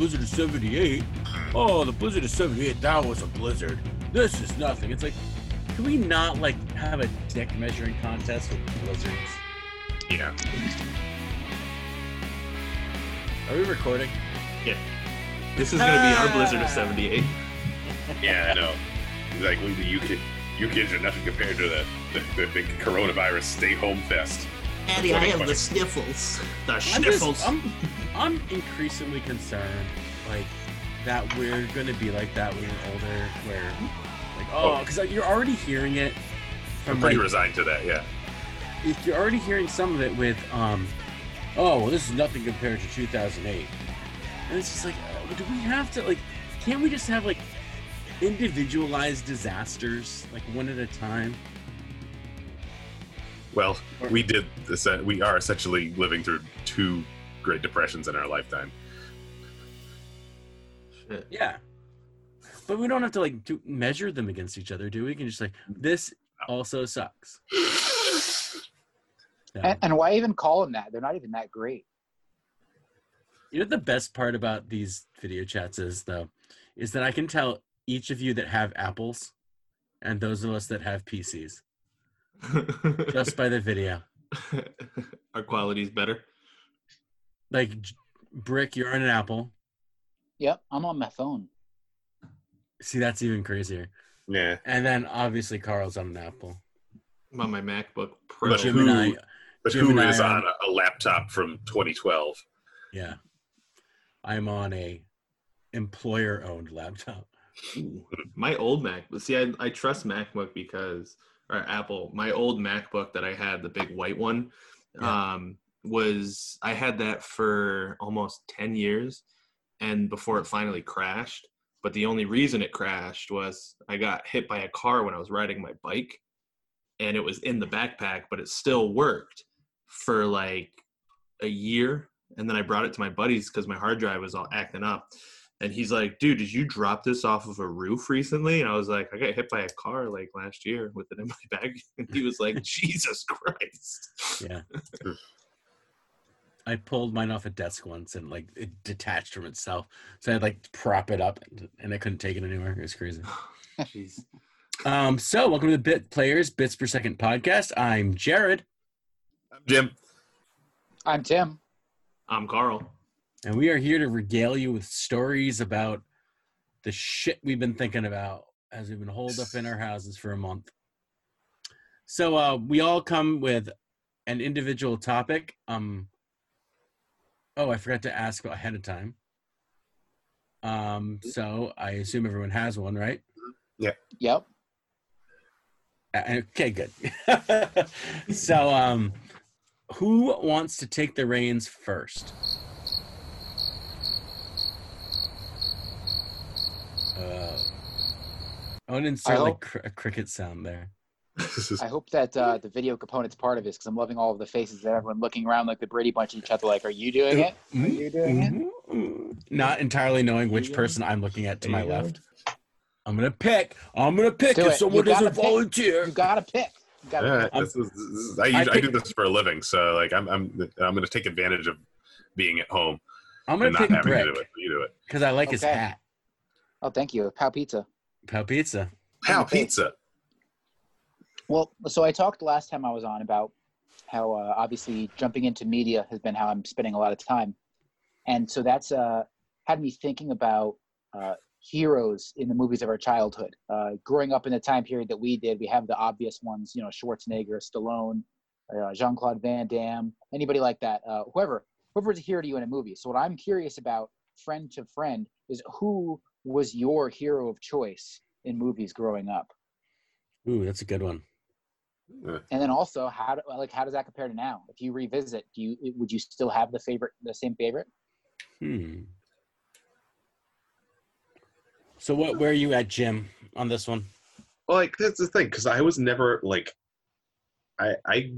Blizzard of 78. Oh, the Blizzard of 78, that was a blizzard. This is nothing. It's like, can we not like have a dick measuring contest with blizzards? Yeah. Are we recording? Yeah. This is gonna be our Blizzard of '78. Yeah, I know. Like when the you kid, you kids are nothing compared to the the, the big coronavirus stay home fest. Eddie, I have the sniffles. The I'm, sniffles. just, I'm, I'm increasingly concerned, like, that we're gonna be like that when we're older, where, like, oh, Oh. because you're already hearing it I'm pretty like, resigned to that. Yeah. if you're already hearing some of it with um oh well this is nothing compared to 2008 and it's just like uh, do we have to like can't we just have like individualized disasters like one at a time Well, we did this. We are essentially living through two Great Depressions in our lifetime. Shit. yeah but we don't have to like do, measure them against each other do we? we can just like this also sucks So, And, and why even call them that? They're not even that great. you know the best part about these video chats is though is that i can tell each of you that have apples and those of us that have pcs just by the video. Our quality's better. Like Brick, you're on an Apple. Yep, I'm on my phone. See, that's even crazier. Yeah. And then obviously Carl's on an Apple. I'm on my MacBook Pro. But Jim who- and I, But Jim who and I is are- on a, a laptop from 2012? yeah, I'm on a employer-owned laptop. My old Mac. See, I, I trust MacBook because, or Apple. My old MacBook that I had, the big white one, Yeah. um, was I had that for almost ten years, and before it finally crashed. But the only reason it crashed was I got hit by a car when I was riding my bike, and it was in the backpack, but it still worked for like a year. And then I brought it to my buddies because my hard drive was all acting up. And he's like, dude, did you drop this off of a roof recently? And I was like, I got hit by a car like last year with it in my bag. And he was like, Jesus Christ. Yeah. I pulled mine off a desk once and like it detached from itself. So I had like prop it up and, and I couldn't take it anywhere. It was crazy. Jeez. Um, so welcome to the Bit Players Bits Per Second podcast. I'm Jared, I'm Jim. I'm Tim. I'm Carl. And we are here to regale you with stories about the shit we've been thinking about as we've been holed up in our houses for a month. So uh, we all come with an individual topic. Um, oh, I forgot to ask ahead of time. Um, so I assume everyone has one, right? Yeah. Yep. Uh, Okay, good. so, um, who wants to take the reins first? Uh, I want to insert I like hope- cr- a cricket sound there. I hope that uh, the video component's part of this because I'm loving all of the faces that everyone looking around like the Brady Bunch at each other. Like, are you doing it? Are you doing it? Mhm. Not entirely knowing which person I'm looking at to my left. I'm gonna pick. I'm gonna pick Do if it. someone doesn't pick. volunteer. You gotta pick. You gotta All right, pick. this is- this is- I, I usually, I, pick- do this for a living, so like I'm I'm I'm going to take advantage of being at home I'm gonna not pick having Brick to do it. You do it. because I like his hat. Oh, thank you. Pow Pizza. Pow pizza. Pow pizza. Well, so I talked last time I was on about how uh, obviously jumping into media has been how I'm spending a lot of time, and so that's uh, had me thinking about uh, heroes in the movies of our childhood. Uh, growing up in the time period that we did, we have the obvious ones, you know, Schwarzenegger, Stallone, uh, Jean Claude Van Damme, anybody like that, uh, whoever, whoever's a hero to you in a movie. So what I'm curious about, friend to friend, is who was your hero of choice in movies growing up? Ooh, that's a good one. and then also how do, like how does that compare to now if you revisit do you would you still have the favorite the same favorite Hmm. So what? Where are you at, Jim, on this one? Well, like that's the thing because I was never like I I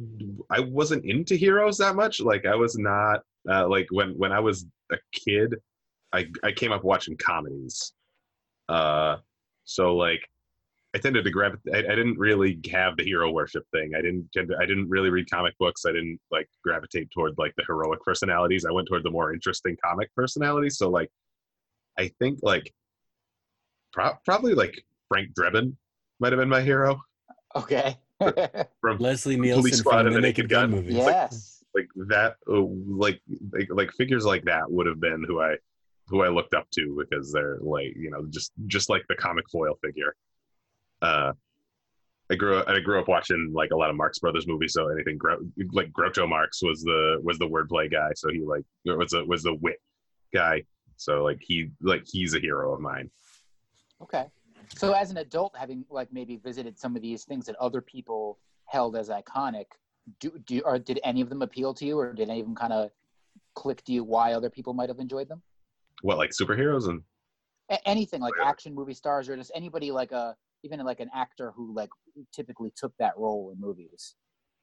I wasn't into heroes that much. Like I was not uh, like when when I was a kid, I I came up watching comedies. Uh, so like I tended to grab. I, I didn't really have the hero worship thing. I didn't tend to, I didn't really read comic books. I didn't like gravitate toward like the heroic personalities. I went toward the more interesting comic personalities. So like I think like pro- probably like Frank Drebin might have been my hero Okay. from Leslie Police Nielsen Squad from and the the Naked Naked Gun Gun. movies. yes. like that uh, like, like like figures like that would have been who I who I looked up to because they're like you know just just like the comic foil figure. Uh, I grew up I grew up watching like a lot of Marx Brothers movies, so anything Gro- like Groucho Marx was the was the wordplay guy, so he like was a was the wit guy, so like he like he's a hero of mine. Okay. So as an adult, having like maybe visited some of these things that other people held as iconic, do do or did any of them appeal to you, or did any of them kind of click to you why other people might have enjoyed them? What like superheroes and A- anything like Really? action movie stars, or just anybody like a even like an actor who like typically took that role in movies.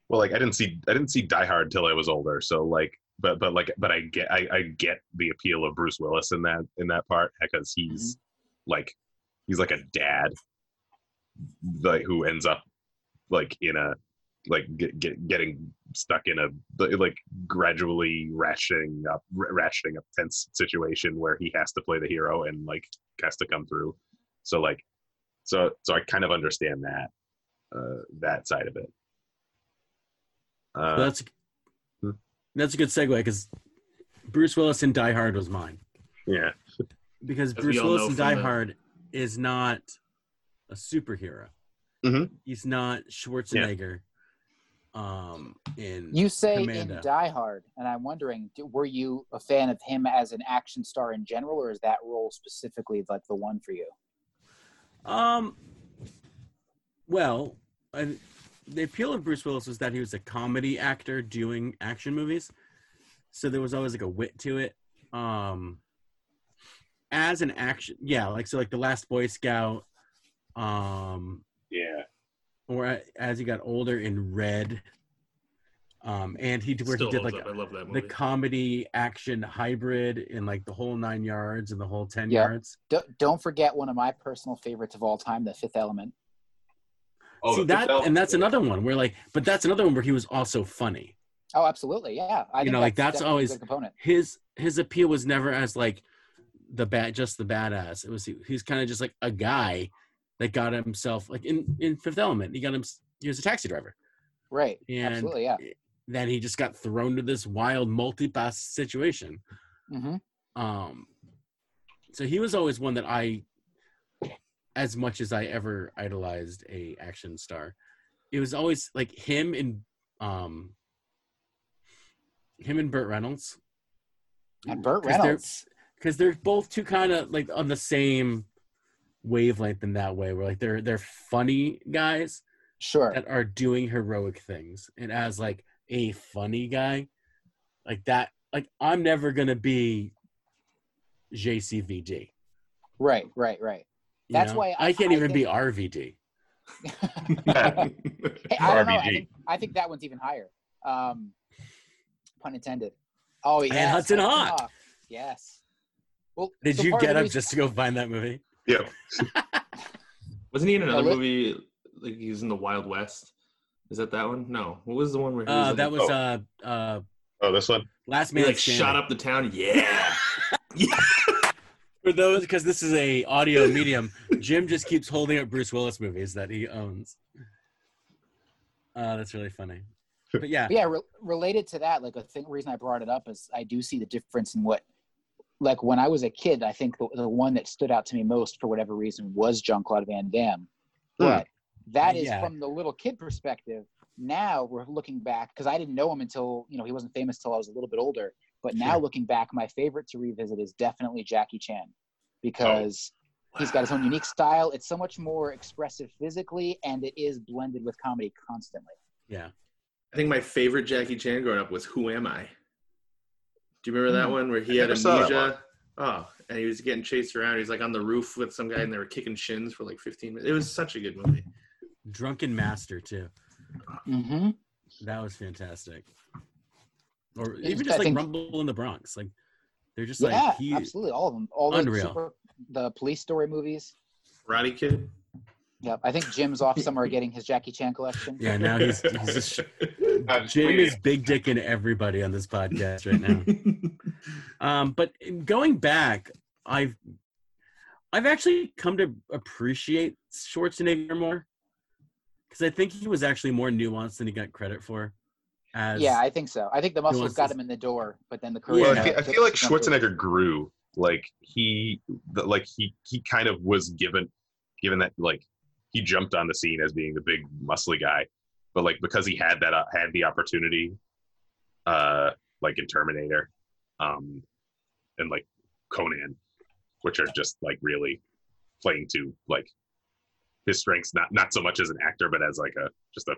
well like I didn't see I didn't see Die Hard till I was older, so like but but like but I get I, I get the appeal of Bruce Willis in that in that part because he's mm-hmm. like he's like a dad like who ends up like in a like get, get getting stuck in a like gradually ratcheting up ratcheting up tense situation where he has to play the hero and like has to come through so like so so i kind of understand that uh that side of it So uh that's Hmm. that's a good segue because Bruce Willis in Die Hard was mine yeah because As Bruce Willis know in Die the- Hard is not a superhero. Mhm. He's not Schwarzenegger. Um, in You say Commando. in Die Hard, and I'm wondering, were you a fan of him as an action star in general, or is that role specifically like the one for you? Um. Well, I, the appeal of Bruce Willis was that he was a comedy actor doing action movies, so there was always like a wit to it. Um, as an action, yeah, like so, like the Last Boy Scout, um, or as he got older in Red, um, and he where Still he did like up. Love that the comedy action hybrid in like the whole nine yards and the whole ten Yeah. yards. D- don't forget one of my personal favorites of all time, The Fifth Element. oh See that, Fifth and that's Element- another one where like, but that's another one where he was also funny. Oh, absolutely, yeah. I You think know, like, that's definitely always- component. His his appeal was never as like the bad, just the badass. It was he, he's kind of just like a guy that got himself like in in Fifth Element. He got him. He was a taxi driver, Right, and absolutely, yeah. then he just got thrown to this wild multi-pass situation. hmm Um, so he was always one that I, as much as I ever idolized a action star, it was always like him and um, him and Burt Reynolds. And Burt they're- Reynolds. because they're both two kind of like on the same wavelength in that way. Where like they're they're funny guys Sure. that are doing heroic things, and as like a funny guy, like that, like I'm never gonna be JCVD. Right, right, right. you That's know? why I- I can't I even be think- RVD. Hey, I don't know. I think, I think that one's even higher. Um, pun intended. Oh, And yeah. Hudson Hawk. Yes. Well, Did so you get the up reason- just to go find that movie? Yeah Wasn't he in another movie? Like he was in the Wild West. Is that that one? No. What was the one where he was Uh, in that the- was Oh. uh uh oh this one Last he Man like Standing. shot up the town? Yeah. For those, because this is a audio medium, Jim just keeps holding up Bruce Willis movies that he owns. Uh, that's really funny. But yeah, But yeah, re- related to that, like a thing reason I brought it up is I do see the difference in what, like when I was a kid, I think the, the one that stood out to me most for whatever reason was Jean Claude Van Damme. Hmm. But that is Yeah. from the little kid perspective. Now we're looking back because I didn't know him until you know he wasn't famous till I was a little bit older. But now Sure. looking back, my favorite to revisit is definitely Jackie Chan because oh. he's got his own unique style. It's so much more expressive physically, and it is blended with comedy constantly. yeah. I think my favorite Jackie Chan growing up was Who Am I? Do you remember that Hmm. one where he I had never saw that amnesia? Oh, and he was getting chased around. He's like on the roof with some guy, and they were kicking shins for like 15 minutes. It was such a good movie. Drunken Master too. Mm-hmm. That was fantastic. Or Yeah, even I just like think- Rumble in the Bronx, like they're just Yeah, like he. absolutely, all of them, all the Unreal. super, the police story movies. Karate Kid. Yep, I think Jim's off somewhere getting his Jackie Chan collection. Yeah, now he's, he's just, Jim is big dicking everybody on this podcast right now. Um, but going back, I've I've actually come to appreciate Schwarzenegger more because I think he was actually more nuanced than he got credit for. As Yeah, I think so. I think the muscles wants got him in the door, but then the Well, charisma. I, feel, I feel like took him through. Schwarzenegger grew. Like he, like he, he kind of was given, given that like he jumped on the scene as being the big muscly guy, but like because he had that uh, had the opportunity, uh, like in Terminator, um, and like Conan, which are just like really playing to like his strengths, not not so much as an actor, but as like a just a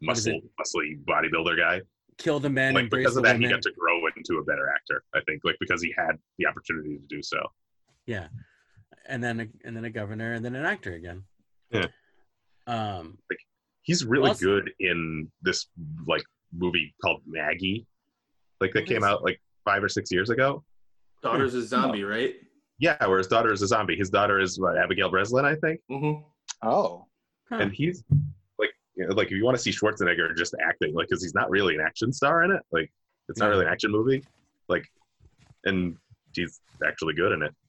muscle, muscly bodybuilder guy. Kill the men, like because of that he got to grow into a better actor i think like because he had the opportunity to do so. Yeah, and then a, and then a governor, and then an actor again. Yeah. Um. like, he's really Also- good in this like movie called maggie like that came out like five or six years ago Daughter's a zombie, right? yeah where his daughter is a zombie his daughter is what, abigail breslin i think Mm-hmm. Oh, huh. and he's like you know, like if you want to see schwarzenegger just acting like because he's not really an action star in it like it's not Yeah. really an action movie like and he's actually good in it I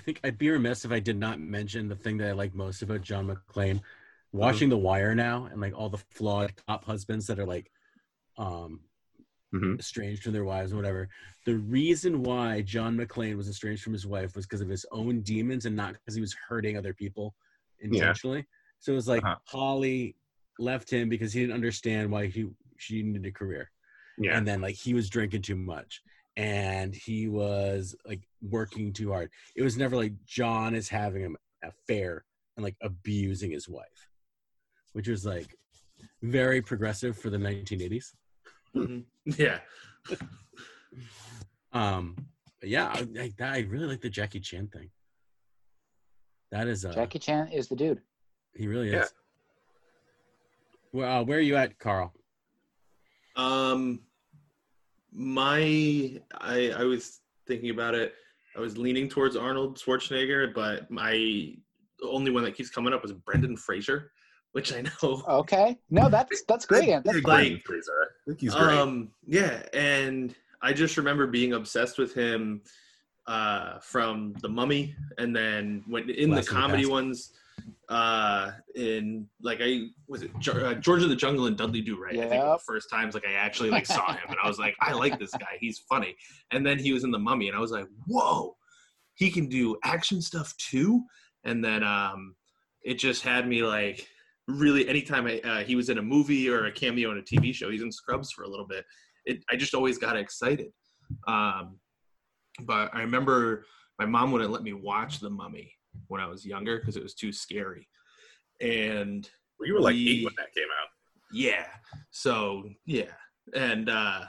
think I'd be remiss if I did not mention the thing that I like most about John McClane. Mm-hmm. Watching The Wire now and like all the flawed cop husbands that are like um Mhm. estranged from their wives and whatever. The reason why John McClane was estranged from his wife was because of his own demons and not because he was hurting other people intentionally. So it was like Uh-huh. Holly left him because he didn't understand why he she needed a career yeah and then like he was drinking too much and he was like working too hard it was never like john is having an affair and like abusing his wife which was like very progressive for the 1980s hmm Yeah. um but yeah I, I, I really like the jackie chan thing that is uh Jackie Chan is the dude. he really is Yeah. well uh, where are you at carl Um, my I I was thinking about it. I was leaning towards Arnold Schwarzenegger, but my only one that keeps coming up is Brendan Fraser, which I know. Okay, no, that's that's great. That's like- Brendan Fraser. I think he's great. Um, yeah, and I just remember being obsessed with him uh, from The Mummy, and then when in Blast the comedy ones, uh, in like I was it uh, George of the Jungle and Dudley Do Right. I think the first times like I actually like saw him, and I was like, I like this guy. He's funny. And then he was in The Mummy, and I was like, whoa, he can do action stuff too. And then um, it just had me like really anytime I, uh, he was in a movie or a cameo in a TV show, he's in Scrubs for a little bit. It, I just always got excited. Um, but I remember my mom wouldn't let me watch The Mummy when I was younger because it was too scary. And Well, you were like we- eight when that came out. yeah, so yeah, and uh,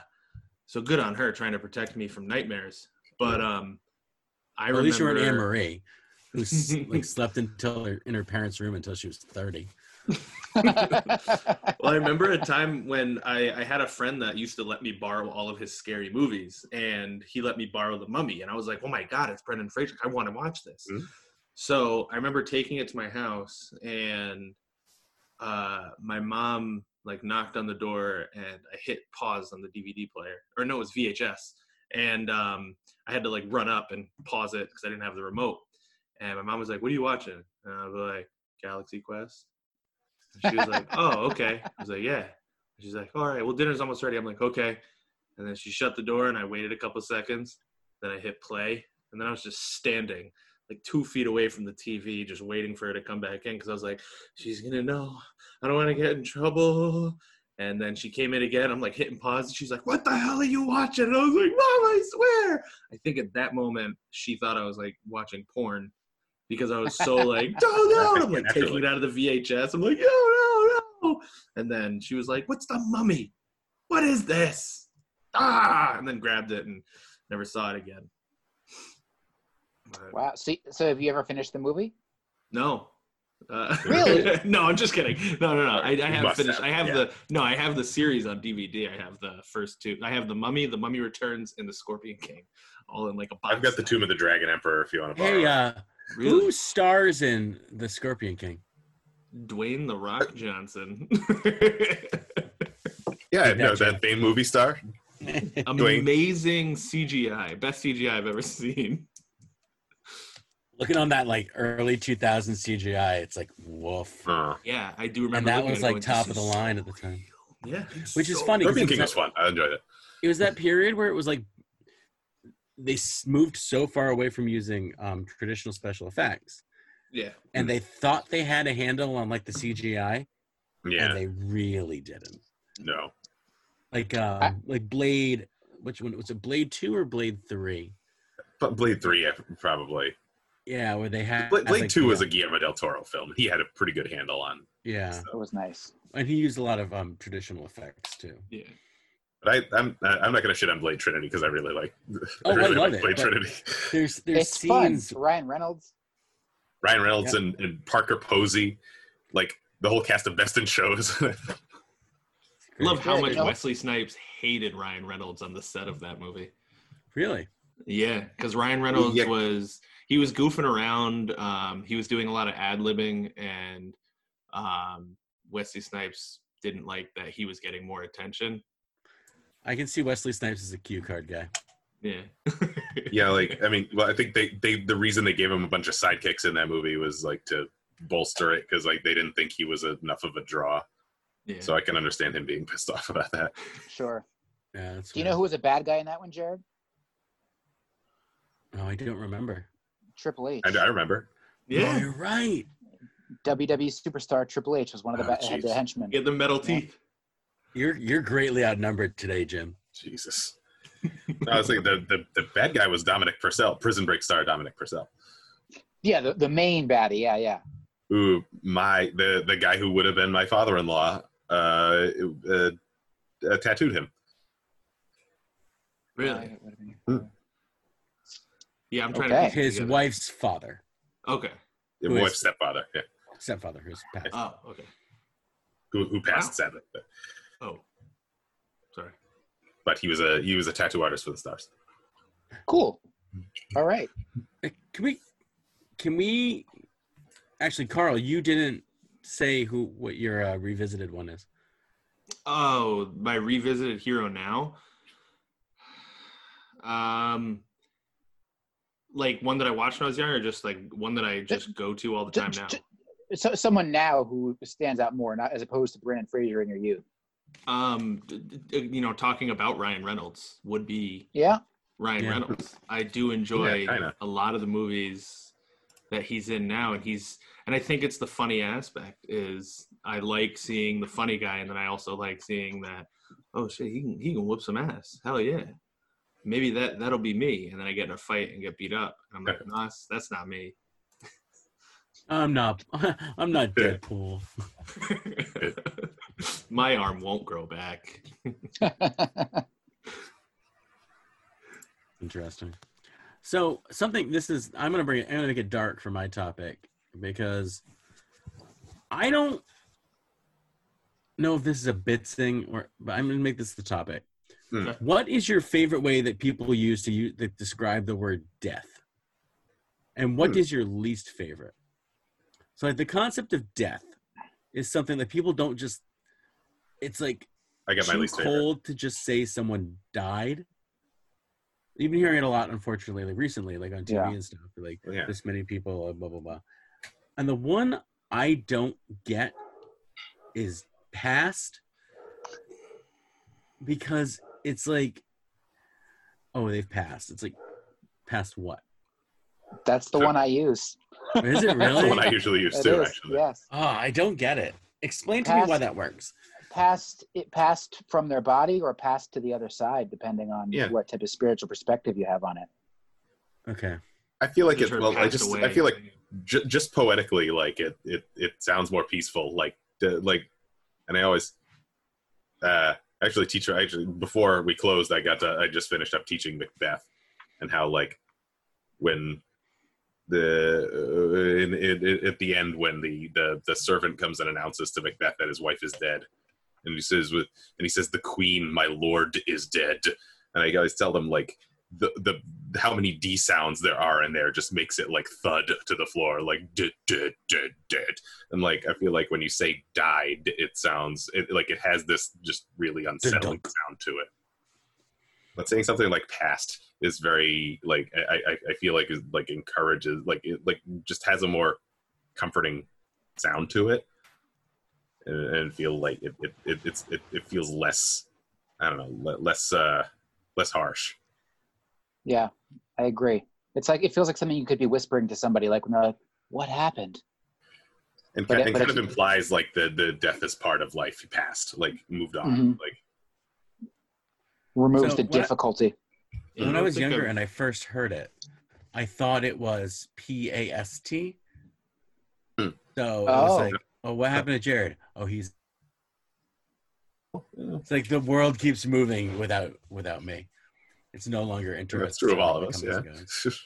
so good on her trying to protect me from nightmares. But um, I Well, at least you weren't Anne Marie, who like slept until her, in her parents' room until she was thirty. well, I remember a time when I, I had a friend that used to let me borrow all of his scary movies, and he let me borrow The Mummy, and I was like, "Oh my god, it's Brendan Fraser! I want to watch this." Mhm. So I remember taking it to my house, and uh, my mom like knocked on the door, and I hit pause on the DVD player, or no, it was VHS, and um, I had to like run up and pause it because I didn't have the remote. And my mom was like, "What are you watching?" And I was like, "Galaxy Quest." And she was like, "Oh, okay." I was like, "Yeah." She's like, "All right, well, dinner's almost ready." I'm like, "Okay." And then she shut the door, and I waited a couple seconds. Then I hit play, and then I was just standing like two feet away from the TV, just waiting for her to come back in because I was like, "She's gonna know. I don't want to get in trouble." And then she came in again. I'm like hitting pause, and she's like, "What the hell are you watching?" And I was like, "Mom, I swear." I think at that moment she thought I was like watching porn because I was so like, "No, no!" I'm like taking it out of the VHS. I'm like, "No, no, no!" And then she was like, "What's the mummy? What is this?" Ah! And then grabbed it and never saw it again. But- wow. See, so have you ever finished the movie? no. Uh, Really? no, I'm just kidding. No, no, no. I, I have finished. have, I have yeah. the no. I have the series on DVD. I have the first two. I have the Mummy, the Mummy Returns, and the Scorpion King, all in like a box. I've got the. Tomb of the Dragon Emperor if you want to borrow. Hey, it. uh, Really? who stars in The Scorpion King? Dwayne the Rock Johnson. yeah, Did no, that, Jim? Bane movie star. Amazing CGI. Best CGI I've ever seen. Looking on that like early 2000 CGI, it's like woof. Uh, Yeah, I do remember. And that was like going, top of the line so at the time. real." Yeah, Which is funny. Scorpion because King it was fun. I enjoyed it. it was that period where it was like they moved so far away from using um, traditional special effects Yeah, and they thought they had a handle on like the cgi Yeah. and they really didn't No. like um like blade which one was it blade 2 or blade 3 But Blade Three, yeah, probably. Yeah where they had Blade, Blade like, Two the- was a Guillermo del Toro film. He had a pretty good handle on. yeah It was nice. and he used a lot of um traditional effects too yeah. But I, I'm I'm not gonna shit on Blade Trinity because I really like. Oh, I really love like it, Blade but- Trinity. there's there's It's fun. scenes Ryan Reynolds. Ryan Reynolds and, and Parker Posey, like the whole cast of Best in Shows. Love how much you Wesley Snipes hated Ryan Reynolds on the set of that movie. really Yeah, because Ryan Reynolds Yeah. was he was goofing around. Um, he was doing a lot of ad libbing, and um, Wesley Snipes didn't like that he was getting more attention. i can see wesley snipes as a cue card guy Yeah, yeah, like I mean, well, I think they they the reason they gave him a bunch of sidekicks in that movie was like to bolster it because like they didn't think he was enough of a draw. yeah. So I can understand him being pissed off about that. Sure. yeah that's Do you know who was a bad guy in that one, Jared? oh i don't remember Triple H. I, I remember. oh, yeah. you're right WWE superstar Triple H was one of the Oh, ba- had the henchmen. Get the metal teeth. you're you're greatly outnumbered today jim Jesus. I was like the, the the bad guy was Dominic Purcell, Prison Break star Dominic Purcell. Yeah, the, the main baddie. Yeah, yeah. Who my the the guy who would have been my father-in-law uh, uh, uh tattooed him. Really? Yeah, I'm trying Okay. to. his wife's father Okay. Your Who is- wife's stepfather, yeah, stepfather who's passed Oh, okay. who who passed Wow. sadly, but, Oh, sorry. but he was a he was a tattoo artist for the stars. Cool. All right. Can we? Can we? Actually, Carl, you didn't say who what your uh, revisited one is. Oh, my revisited hero now. Um, like one that I watched when I was younger, or just like one that I just go to all the time now. So, someone now who stands out more, not as opposed to Brendan Fraser in your youth. Um, d- d- you know, talking about Ryan Reynolds would be Yeah. Ryan Yeah. Reynolds. I do enjoy Yeah, a lot of the movies that he's in now, and he's and I think it's the funny aspect is I like seeing the funny guy, and then I also like seeing that oh shit he can he can whoop some ass hell yeah maybe that that'll be me, and then I get in a fight and get beat up, and I'm like no that's, that's not me. I'm not. I'm not Deadpool. My arm won't grow back. Interesting. So something. This is. I'm gonna bring it. I'm gonna make it dark for my topic because I don't know if this is a bits thing or. But I'm gonna make this the topic. Hmm. What is your favorite way that people use to use that describe the word death? And what Hmm. is your least favorite? So like the concept of death is something that people don't just. It's like I got my too least favorite. cold to just say someone died. You've been hearing it a lot, unfortunately, like recently, like on TV Yeah. and stuff. Like Yeah. this many people, uh, blah blah blah. And the one I don't get is past, because it's like, oh, they've passed. It's like, passed what? That's the Sure. one I use. Is it That's the really? one I usually use It too. is, Actually, Yes. Oh, I don't get it. Explain to me why that works. Passed it passed from their body or passed to the other side, depending on Yeah. what type of spiritual perspective you have on it. Okay. I feel like The it. Well, I just away. I feel like j- just poetically, like it it it sounds more peaceful. Like the, like, and I always uh actually teacher actually before we closed, I got to I just finished up teaching Macbeth and how like when the uh, in, in, in, at the end when the, the the servant comes and announces to Macbeth that his wife is dead, and he says with and he says the queen, my lord, is dead, and I always tell them like the the how many D sounds there are in there just makes it like thud to the floor, like dead, dead, dead, dead, and like I feel like when you say died, it sounds it, like it has this just really unsettling dunk. sound to it. but saying something like past is very like I I, I feel like is like encourages like it like just has a more comforting sound to it, and, and feel like it it, it it's it, it feels less I don't know less uh less harsh. Yeah, I agree. It's like it feels like something you could be whispering to somebody, like when they're like, "What happened?" And, But ki- it- and but kind of implies like the the death is part of life passed like moved on. Mhm. Like Removes So the what I- difficulty. When I was younger I've- and I first heard it, I thought it was P A S T. Hmm. So it Oh. was like, oh, what happened to Jared? Oh, he's. It's like the world keeps moving without without me. It's no longer interesting. that's true of all of us. Yeah. comes and.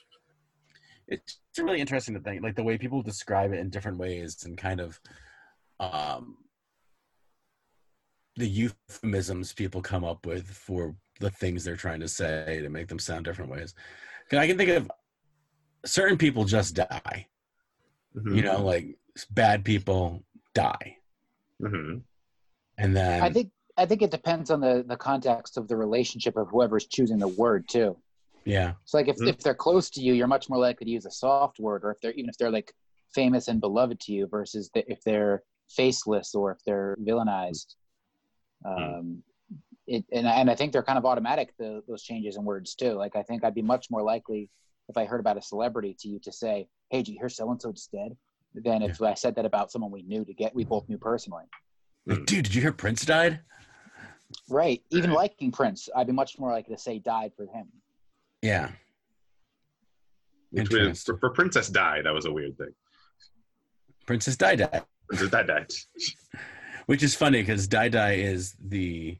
It's really interesting to think, like the way people describe it in different ways, and kind of um, the euphemisms people come up with for the things they're trying to say to make them sound different ways. 'Cause I can think of certain people just die. Mhm. You know, like bad people die, Mhm. and then I think I think it depends on the the context of the relationship of whoever's choosing the word too. yeah, So like if, Mhm. if they're close to you, you're much more likely to use a soft word, or if they're even if they're like famous and beloved to you, versus the, if they're faceless or if they're villainized. Um, it and I- and I think they're kind of automatic the, those changes in words too. Like I think I'd be much more likely if I heard about a celebrity to you to say, "Hey, did you hear so and so just dead?" Than if I said that about someone we knew to get we both knew personally. like, dude, did you hear Prince died? Right. Even Right. liking Prince, I'd be much more likely to say died for him. Yeah, Which was, for, for Princess Di, that was a weird thing. Princess Di Di, Princess Di died. which is funny because Di Di is the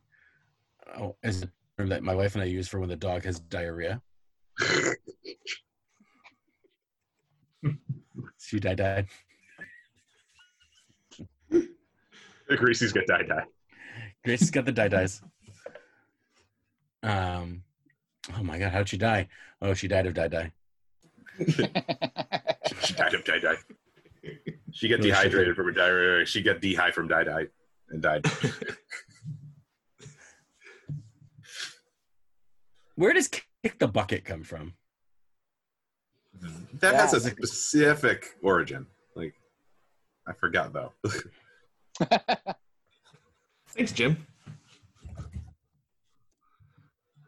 oh, is the term that my wife and I use for when the dog has diarrhea. She died, died. Greasy's got Di Di. Grace has got the die dies. Um, oh my god, how'd she die? Oh, she died of die die. She died of Di Di. She got dehydrated from her diarrhea. She got dehy from die die and died. Where does kick the bucket come from? That has a specific origin. Like, I forgot though. Thanks, Jim.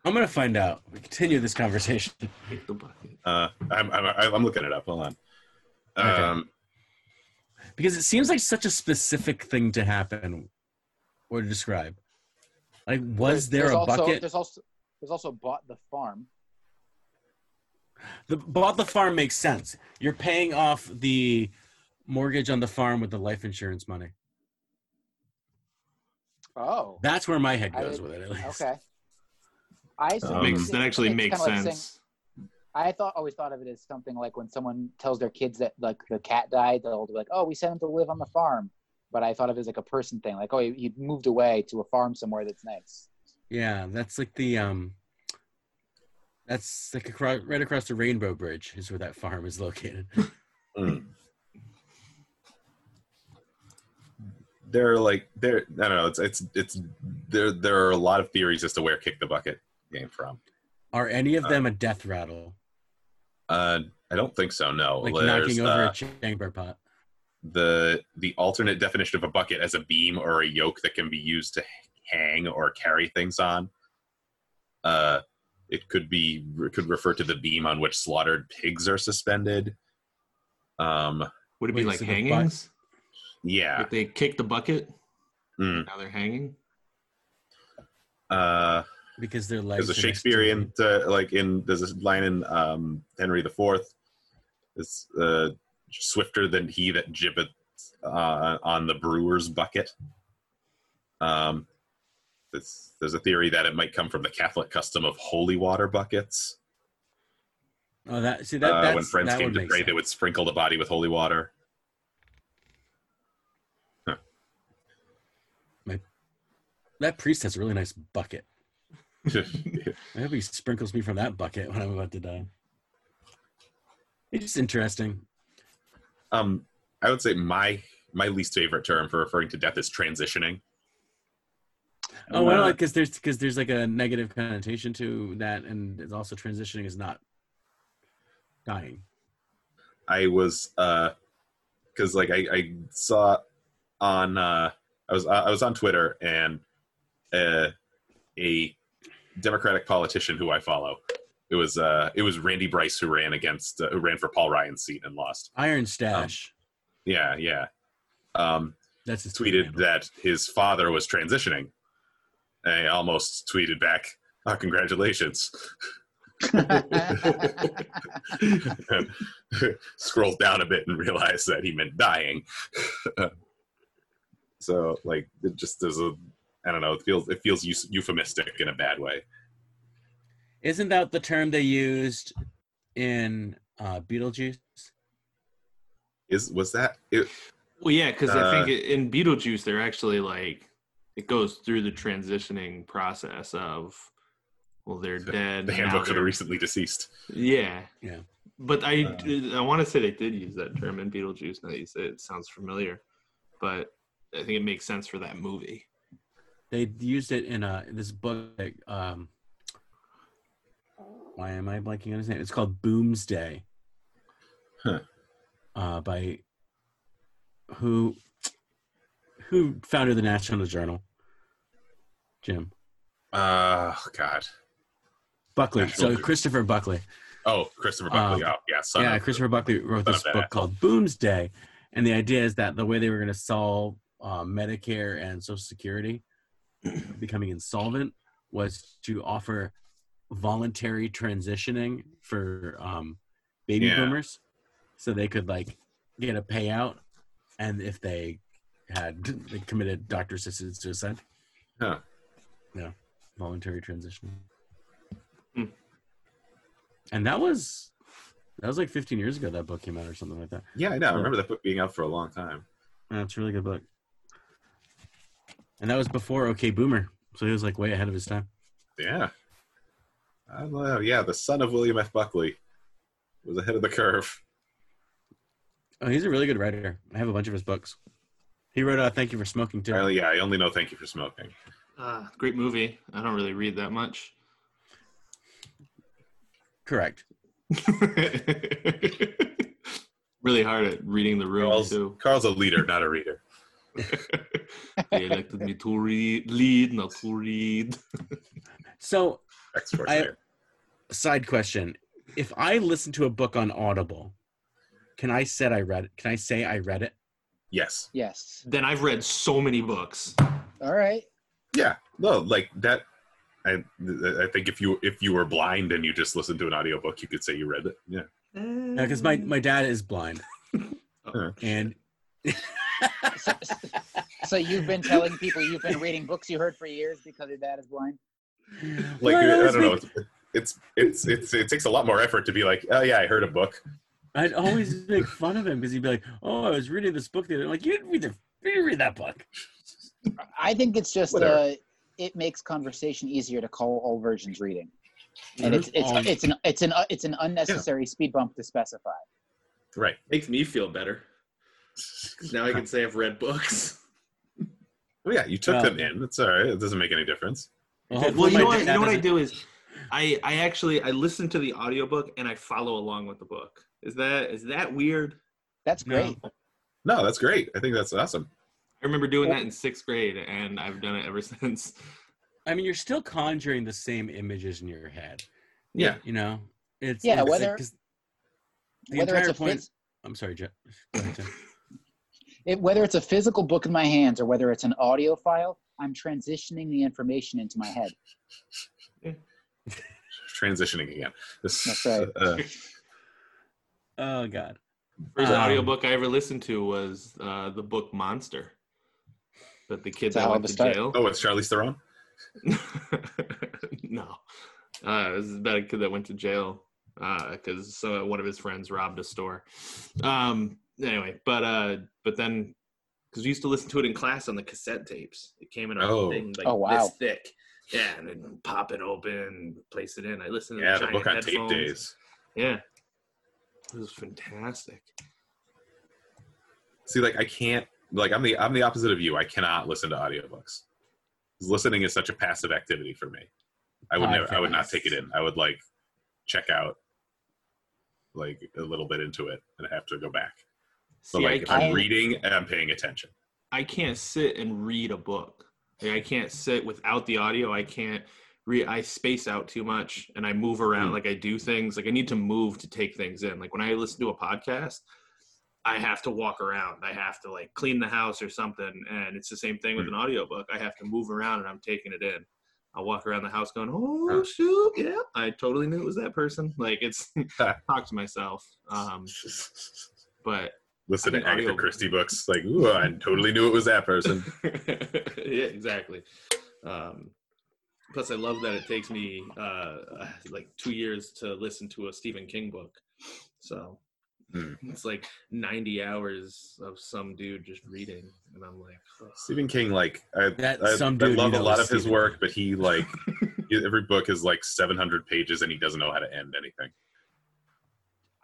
I'm gonna find out. We continue this conversation. Kick the bucket. Uh, I'm, I'm I'm looking it up. Hold on. Okay. Um, because it seems like such a specific thing to happen or to describe. Like, was there There's a also, bucket? There's also there's also bought the farm. The bought the farm makes sense. You're paying off the mortgage on the farm with the life insurance money. Oh, That's where my head goes with it. At least. okay. I assume Um, makes, that actually it's makes kinda like sense. saying- I thought always thought of it as something like when someone tells their kids that like the cat died, they'll be like, "Oh, we sent him to live on the farm." But I thought of it as like a person thing, like, "Oh, he, he moved away to a farm somewhere that's nice." Yeah, that's like the um. That's like across, right across the Rainbow Bridge is where that farm is located. mm. They're like they're I don't know. It's it's it's there. There are a lot of theories as to where Kick the Bucket came from. Are any of them a death rattle, Uh, I don't think so. No, like There's, knocking over uh, a chamber pot? the the alternate definition of a bucket as a beam or a yoke that can be used to hang or carry things on. Uh, it could be it could refer to the beam on which slaughtered pigs are suspended. Um, Would it be Wait, like so the hangings? Yeah. If they kick the bucket, Mm. now they're hanging. Uh, Because their legs. there's a are Shakespearean uh, like in there's a line in um, Henry the Fourth. It's uh, swifter than he that gibbet uh, on the brewer's bucket. Um, it's, there's a theory that it might come from the Catholic custom of holy water buckets. Oh, that see that uh, that's, when friends that came to make pray, they would sprinkle the body with holy water. That priest has a really nice bucket. I hope he sprinkles me from that bucket when I'm about to die. It's just interesting. um, I would say my my least favorite term for referring to death is transitioning. Oh, well, Uh, because there's because there's like a negative connotation to that, and it's also transitioning is not dying. I was uh because like I, I saw on uh I was I was on Twitter and uh, a Democratic politician who I follow. It was uh it was Randy Bryce who ran against uh, who ran for Paul Ryan's seat and lost. Iron Stash. Yeah, yeah. Um, That's his tweeted handle. that his father was transitioning. I almost tweeted back, oh, "Congratulations." Scrolled down a bit and realized that he meant dying. so, like, it just there's a, I don't know. It feels it feels euphemistic in a bad way. Isn't that the term they used in uh, Beetlejuice? Is was that it? Well, yeah, because I Uh, think it- in Beetlejuice they're actually like it goes through the transitioning process of well they're dead. The handbook for the recently deceased. Yeah. Yeah. But I Uh, I want to say they did use that term in Beetlejuice. Now that you say it, it sounds familiar, but I think it makes sense for that movie. They used it in a this book. that, Um, why am I blanking on his name? It's called Boomsday. Huh. Uh, by who? Who founded the National Journal? Jim Oh God. Buckley. National So. Christopher Buckley. Oh, Christopher Buckley. Um, oh, yeah. Yeah, Christopher Buckley wrote this book that. called Boomsday, and the idea is that the way they were going to solve uh, Medicare and Social Security becoming insolvent was to offer voluntary transitioning for um, baby Yeah. boomers, so they could like get a payout, and if they had they committed doctor assisted suicide, Huh. yeah, voluntary transitioning, Hmm. and that was. That was like 15 years ago that book came out or something like that. Yeah, I know. I remember that book being out for a long time. Yeah, a really good book. And that was before OK Boomer. So he was like way ahead of his time. Yeah. I don't know. Yeah, the son of William F. Buckley was ahead of the curve. Oh, he's a really good writer. I have a bunch of his books. He wrote uh, Thank You for Smoking too. I, yeah, I only know Thank You for Smoking. Uh, great movie. I don't really read that much. Correct. really hard at reading the room Carl's, too. Carl's a leader, not a reader. they elected me to read, lead, not to read. So, X Schwarzenegger. side question. If I listen to a book on Audible, can I said I read it? Can I say I read it? yes. yes. Then I've read so many books. All right. Yeah. No, like that. I I think if you if you were blind and you just listened to an audiobook, you could say you read it. Yeah. Because my, my dad is blind. Oh. And So, so you've been telling people you've been reading books you heard for years because your dad is blind. Like Well, I that don't know. It's, it's it's it's it takes a lot more effort to be like, oh yeah, I heard a book. I'd always make fun of him because he'd be like, "Oh, I was reading this book the other." Like, you didn't read the, you didn't read that book. I think it's just uh, it makes conversation easier to call all versions reading, and it's it's Um, it's an it's an it's an unnecessary speed bump to specify. Right. Makes me feel better. 'Cause now I can say I've read books. Well, yeah, you took Well- them in. It's all right. It doesn't make any difference. Well, well, you know what? You know what I do is, I I actually I listen to the audiobook and I follow along with the book. Is that is that weird? That's great. No, that's great. I think that's awesome. I remember doing that in sixth grade, and I've done it ever since. I mean, you're still conjuring the same images in your head. Yeah. You know, it's Yeah, it's- whether- 'cause the Whether it's entire a point. phys- I'm sorry, Jeff. Go ahead, Tim. it, whether it's a physical book in my hands or whether it's an audio file, I'm transitioning the information into my head. Transitioning again. This, That's right. Uh, Oh God. First Um, audiobook I ever listened to was uh, the book Monster. That the kids It's a that went of to start. jail. oh, it's Charlize Theron. no, uh, this is about a kid that went to jail because uh, one of his friends robbed a store. Um, anyway, but uh, but then because we used to listen to it in class on the cassette tapes. It came in a Oh. thing like Oh, wow. this thick. Yeah, and then pop it open, place it in. I listened to Yeah, the, the book on giant tape days. Yeah, it was fantastic. See, like I can't. Like I'm the I'm the opposite of you. I cannot listen to audiobooks. Listening is such a passive activity for me. I would never, I would not take it in. I would like check out like a little bit into it and have to go back. But See, like if I'm I- reading, I'm paying attention. I can't sit and read a book. Like, I can't sit without the audio. I can't read. I space out too much and I move around. Hmm. Like I do things. Like I need to move to take things in. Like when I listen to a podcast, I have to walk around. I have to like clean the house or something. And it's the same thing with Hmm. an audiobook. I have to move around and I'm taking it in. I'll walk around the house going, oh shoot, yeah, I totally knew it was that person. Like it's talk to myself. Um, but Listen to Agatha Christie books. Like, ooh, I totally knew it was that person. yeah, exactly. Um, plus, I love that it takes me uh, like two years to listen to a Stephen King book. So Hmm. it's like 90 hours of some dude just reading. And I'm like, ugh. Stephen King, like, I, That I, some I dude love a lot is of his work, King. but he like every book is like 700 pages, and he doesn't know how to end anything.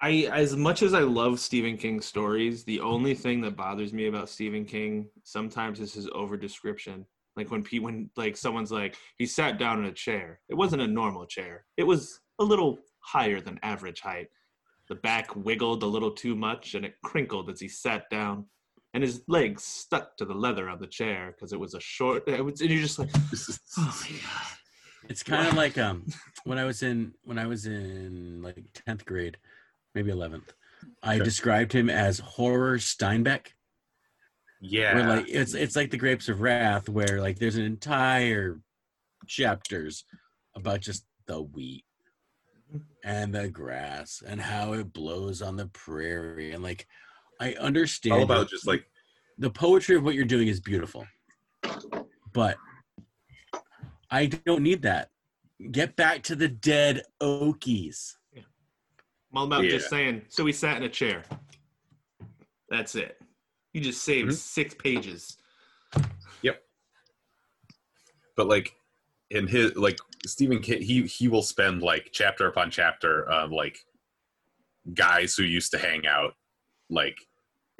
I, as much as I love Stephen King stories, the only thing that bothers me about Stephen King sometimes is his over description. Like when pe- when like someone's like he sat down in a chair. It wasn't a normal chair. It was a little higher than average height. The back wiggled a little too much and it crinkled as he sat down. And his legs stuck to the leather of the chair because it was a short. It was, and you're just like, oh my god. It's kind of like um when I was in when I was in like tenth grade, maybe eleventh. I Okay. described him as horror Steinbeck. yeah, Where like it's it's like the Grapes of Wrath, where like there's an entire chapters about just the wheat and the grass and how it blows on the prairie and like I understand all about just like the poetry of what you're doing is beautiful, but I don't need that. Get back to the dead Okies. I'm all about Yeah. just saying. So he sat in a chair. That's it. You just saved Mhm. six pages. Yep. But like in his like Stephen King, he he will spend like chapter upon chapter of like guys who used to hang out, like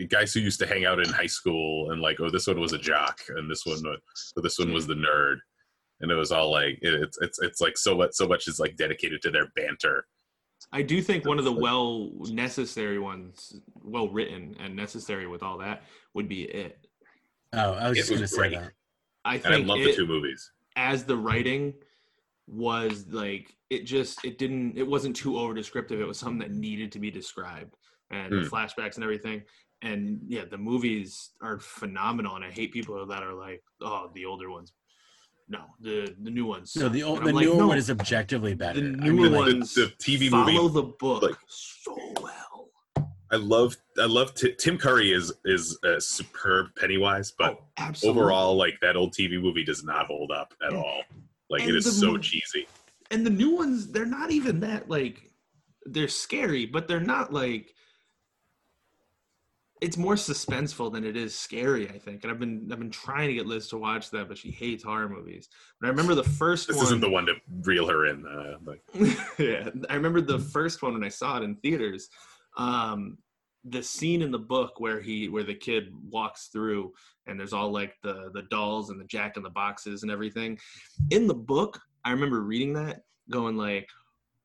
guys who used to hang out in high school, and like oh this one was a jock, and this one was this one was the nerd, and it was all like it, it's it's it's like so much so much is like dedicated to their banter. I do think one of the well necessary ones, well written and necessary with all that, would be it. Oh, I was It just gonna say that. I And I think love it, the two movies. as the writing was like it just it didn't it wasn't too over descriptive. It was something that needed to be described and the Hmm. flashbacks and everything. And yeah, the movies are phenomenal. And I hate people that are like, oh, the older ones. No, the the new ones. No, the old, the like, newer "No, one is objectively better. the I new mean, like, ones the TV follow movie, the book like- so well. I love I love Ti- Tim Curry is is a superb Pennywise, but Oh, overall like that old TV movie does not hold up at And- all. Like it and is the so mo- cheesy. and the new ones they're not even that like they're scary but they're not like it's more suspenseful than it is scary i think and i've been i've been trying to get liz to watch that but she hates horror movies but i remember the first This one isn't the one to reel her in. Uh, like, yeah i remember the first one when i saw it in theaters um the scene in the book where he where the kid walks through and there's all like the the dolls and the jack in the boxes and everything in the book i remember reading that going like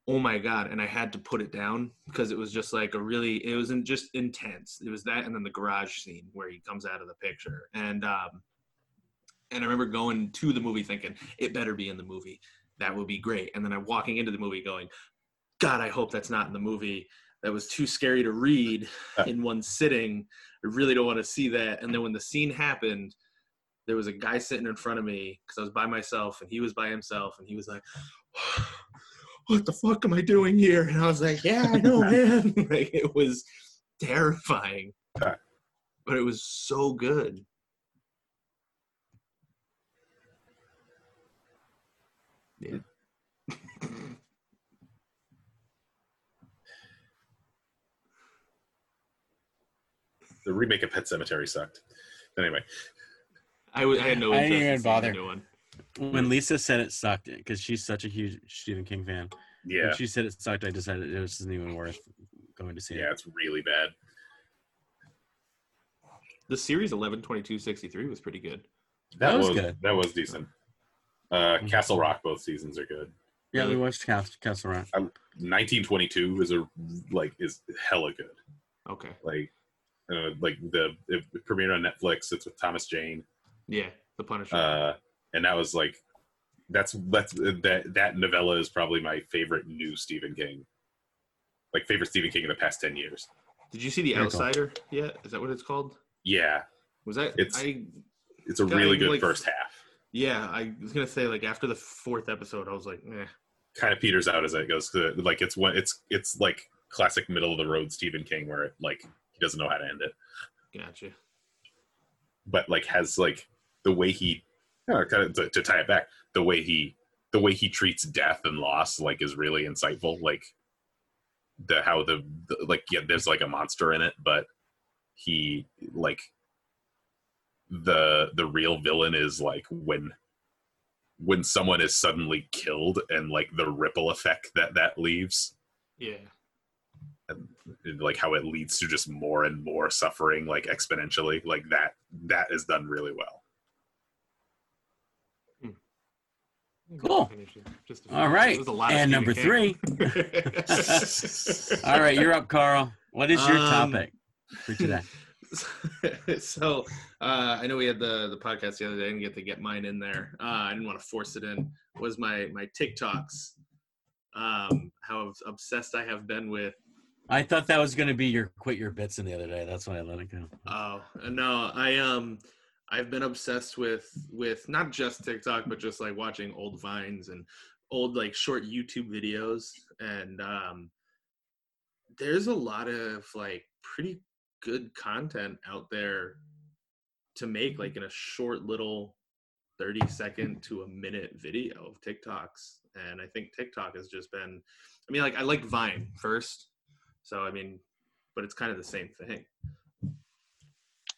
oh my god and i had to put it down because it was just like a really it wasn't just intense. It was that and then the garage scene where he comes out of the picture. And um and i remember going to the movie thinking it better be in the movie. That would be great. And then i'm walking into the movie going god i hope that's not in the movie. That was too scary to read in one sitting. I really don't want to see that. And then when the scene happened there was a guy sitting in front of me because i was by myself and he was by himself and he was like what the fuck am i doing here? And i was like yeah i know man. Like it was terrifying. Okay. but it was so good. Yeah. The remake of Pet Sematary sucked. Anyway, I, w- I had no I didn't interest even in seeing the bother. New one. when Lisa said it sucked because she's such a huge Stephen King fan. yeah, When she said it sucked, I decided it wasn't even worth going to see yeah, it. it's really bad. The series eleven twenty two sixty three was pretty good. That was was good. That was decent. Uh, Castle Rock, both seasons are good. Yeah, we watched Castle, Castle Rock. 1922 is a like is hella good. Okay. Like, uh, like the it premiered on Netflix. It's with Thomas Jane, Yeah, The Punisher. uh, and that was like, that's that's that that novella is probably my favorite new Stephen King, like favorite Stephen King in the past ten years. Did you see The. Outsider yet? Is that what it's called? Yeah, Was that? It's- I it's a Kinda really good like- first half. yeah. I was gonna say like after the fourth episode, I was like, eh. Kind of peters out as it goes. Like it's one, it's it's like classic middle of the road Stephen King, where it like he doesn't know how to end it. Gotcha. but like has like the way he uh, kind of to, to tie it back the way he the way he treats death and loss like is really insightful like the how the, the like yeah there's like a monster in it but he like the the real villain is like when when someone is suddenly killed and like the ripple effect that that leaves Yeah. and like how it leads to just more and more suffering like exponentially like that that is done really well Cool. Just All right. It was a lot of And number three. All right, you're up, Carl. What is your Um, topic for today? so uh, I know we had the the podcast the other day. I didn't get to get mine in there. Uh, I didn't want to force it in. Was my my TikToks? Um, how obsessed I have been with. I thought that was going to be your quit your bits in the other day. That's why I let it go. Oh no, I um, I've been obsessed with with not just TikTok, but just like watching old vines and old like short YouTube videos. And um, there's a lot of like pretty good content out there to make like in a short little 30 second to a minute video of TikToks. And I think TikTok has just been I mean like I like Vine first. So I mean but it's kind of the same thing.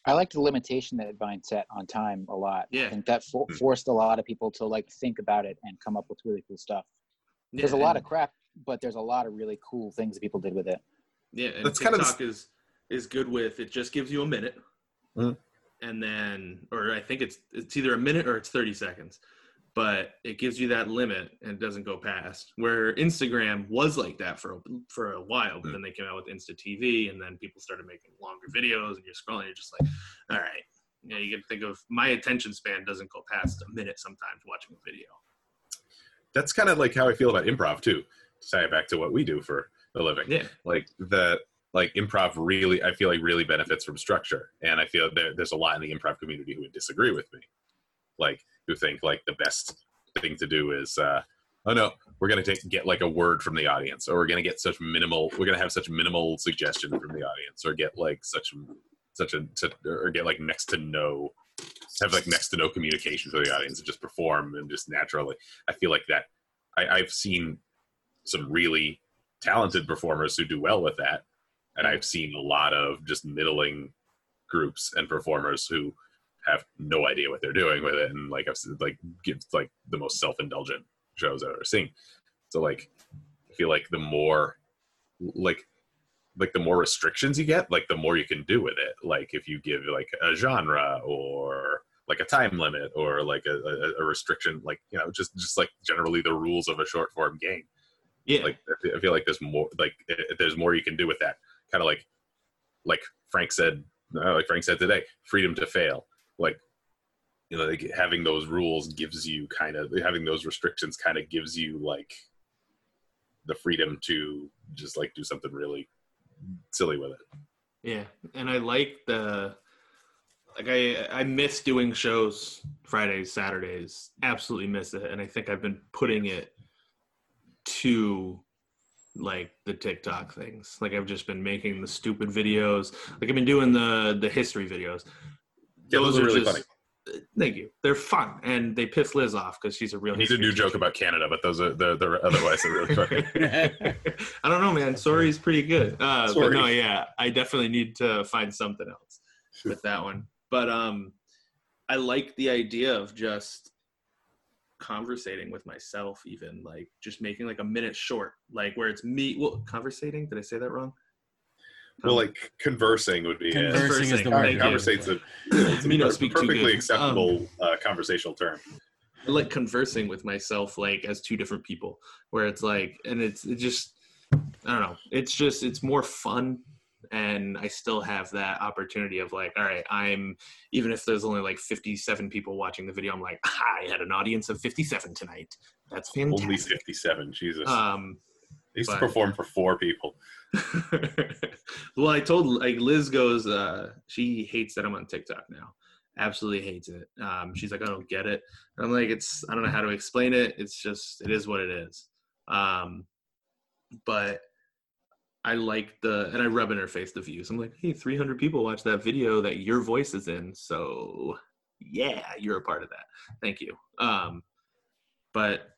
I like the limitation that Vine set on time a lot. Yeah. I think that for- Hmm. forced a lot of people to like think about it and come up with really cool stuff. There's a lot and- of crap, but there's a lot of really cool things that people did with it. Yeah, and That's kind TikTok of is is good with it. Just gives you a minute, Mhm. and then, or I think it's it's either a minute or it's thirty seconds, but it gives you that limit and it doesn't go past. Where Instagram was like that for a, for a while, but Mhm. then they came out with Insta TV, and then people started making longer videos, and you're scrolling, you're just like, all right, you know, you can think of my attention span doesn't go past a minute sometimes watching a video. that's kind of like how i feel about improv too to tie it back to what we do for a living Yeah, like the like improv really i feel like really benefits from structure and i feel there, there's a lot in the improv community who would disagree with me like who think like the best thing to do is uh oh no we're gonna take get like a word from the audience or we're gonna get such minimal we're gonna have such minimal suggestion from the audience or get like such such a or get like next to no have like next to no communication with the audience and just perform and just naturally. I feel like that I, i've seen some really talented performers who do well with that and i've seen a lot of just middling groups and performers who have no idea what they're doing with it. And like i've like give like the most self-indulgent shows i've ever seen. So like i feel like the more like like the more restrictions you get like the more you can do with it. Like if you give like a genre or like a time limit or like a, a, a restriction like you know just just like generally the rules of a short form game. Yeah, like I feel- like there's more like eh, there's more you can do with that. Kind of like like Frank said uh, like Frank said today freedom to fail like you know like having those rules gives you kind of having those restrictions kind of gives you like the freedom to just like do something really silly with it Yeah, and I like the like I I miss doing shows Fridays, Saturdays. Absolutely miss it, and I think I've been putting it to like the TikTok things. Like I've just been making the stupid videos. Like I've been doing the the history videos. Yeah, those are really funny. Thank you. They're fun, and they piss Liz off because she's a real. Need a new joke about Canada but those are they're, they're otherwise they're really funny I don't know, man. Sorry's pretty good. Uh, but Sorry. no, yeah, I definitely need to find something else with that one. But um, I like the idea of just conversating with myself, even like just making like a minute short, like where it's me. Well, conversating. Did I say that wrong? Well like conversing would be it. Conversing is the Conversing, word. thank you. conversate's a, it's a Me don't per- speak too perfectly good. Um, acceptable uh, conversational term I like conversing with myself like as two different people where it's like and it's it just I don't know. It's just it's more fun and I still have that opportunity of like, all right, I'm even if there's only like 57 people watching the video, I'm like, I had an audience of 57 tonight. That's fantastic. Only 57. Jesus. Um, I used to but- perform for four people. well, I told like Liz goes, uh, she hates that I'm on TikTok now. Absolutely hates it. Um, she's like, I don't get it. And I'm like, it's I don't know how to explain it. It's just it is what it is. Um, but I like the and I rub in her face the views. I'm like, hey, 300 people watch that video that your voice is in. So yeah, you're a part of that. Thank you. Um, but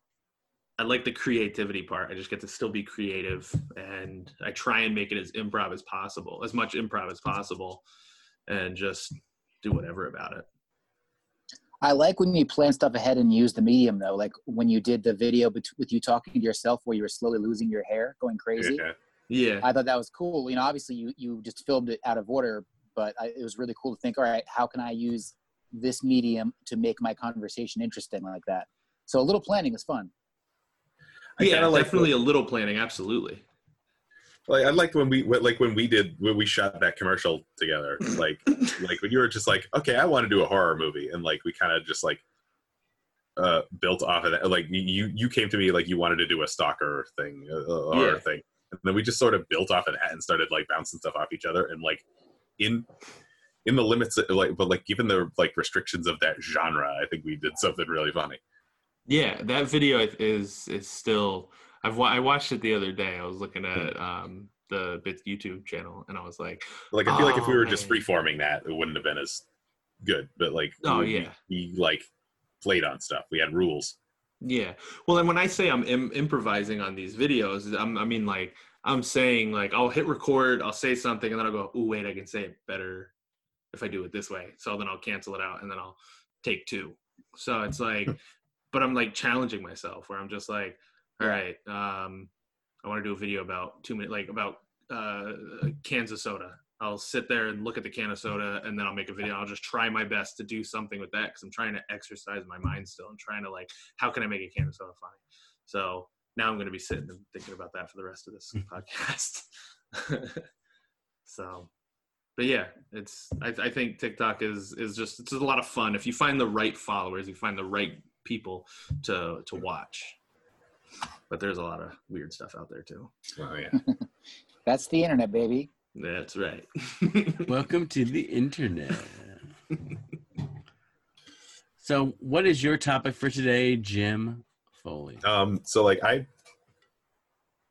I like the creativity part. I just get to still be creative and I try and make it as improv as possible, as much improv as possible, and just do whatever about it. I like when you plan stuff ahead and use the medium though. Like when you did the video bet- with you talking to yourself where you were slowly losing your hair, going crazy. Yeah. Yeah. I thought that was cool. You know, obviously you you just filmed it out of order, but I, it was really cool to think, all right, how can I use this medium to make my conversation interesting like that? So a little planning is fun. I yeah, kinda like definitely a little planning, absolutely. Like I liked when we like when we did when we shot that commercial together. Like like when you were just like, okay, I want to do a horror movie, and like we kind of just like uh built off of that. Like you you came to me like you wanted to do a stalker thing, a, a horror Yeah. thing, and then we just sort of built off of that and started like bouncing stuff off each other, and like in in the limits of, like but like given the like restrictions of that genre, I think we did something really funny. Yeah, that video is is still. I've I watched it the other day. I was looking at um, the Bits YouTube channel, and I was like, Like I feel like if we Oh, were just man. freeforming that, it wouldn't have been as good. But like, Oh, we, yeah. we, like played on stuff. We had rules. Yeah. Well, and when I say I'm Im- improvising on these videos, I'm, I mean like I'm saying like I'll hit record, I'll say something, and then I'll go, "Oh wait, I can say it better if I do it this way." So then I'll cancel it out, and then I'll take two. So it's like, but I'm like challenging myself, where I'm just like, "All right, um, I want to do a video about two minutes, like about uh, cans of soda." I'll sit there and look at the can of soda, and then I'll make a video. I'll just try my best to do something with that because I'm trying to exercise my mind still. I'm trying to like how can I make a can of soda funny? So now I'm going to be sitting and thinking about that for the rest of this podcast. so, but yeah, it's I, I think TikTok is is just it's just a lot of fun if you find the right followers, you find the right people to to watch. But there's a lot of weird stuff out there too. Oh yeah. That's the internet, baby. That's right. Welcome to the internet. so, what is your topic for today, Jim Foley? Um. So like I.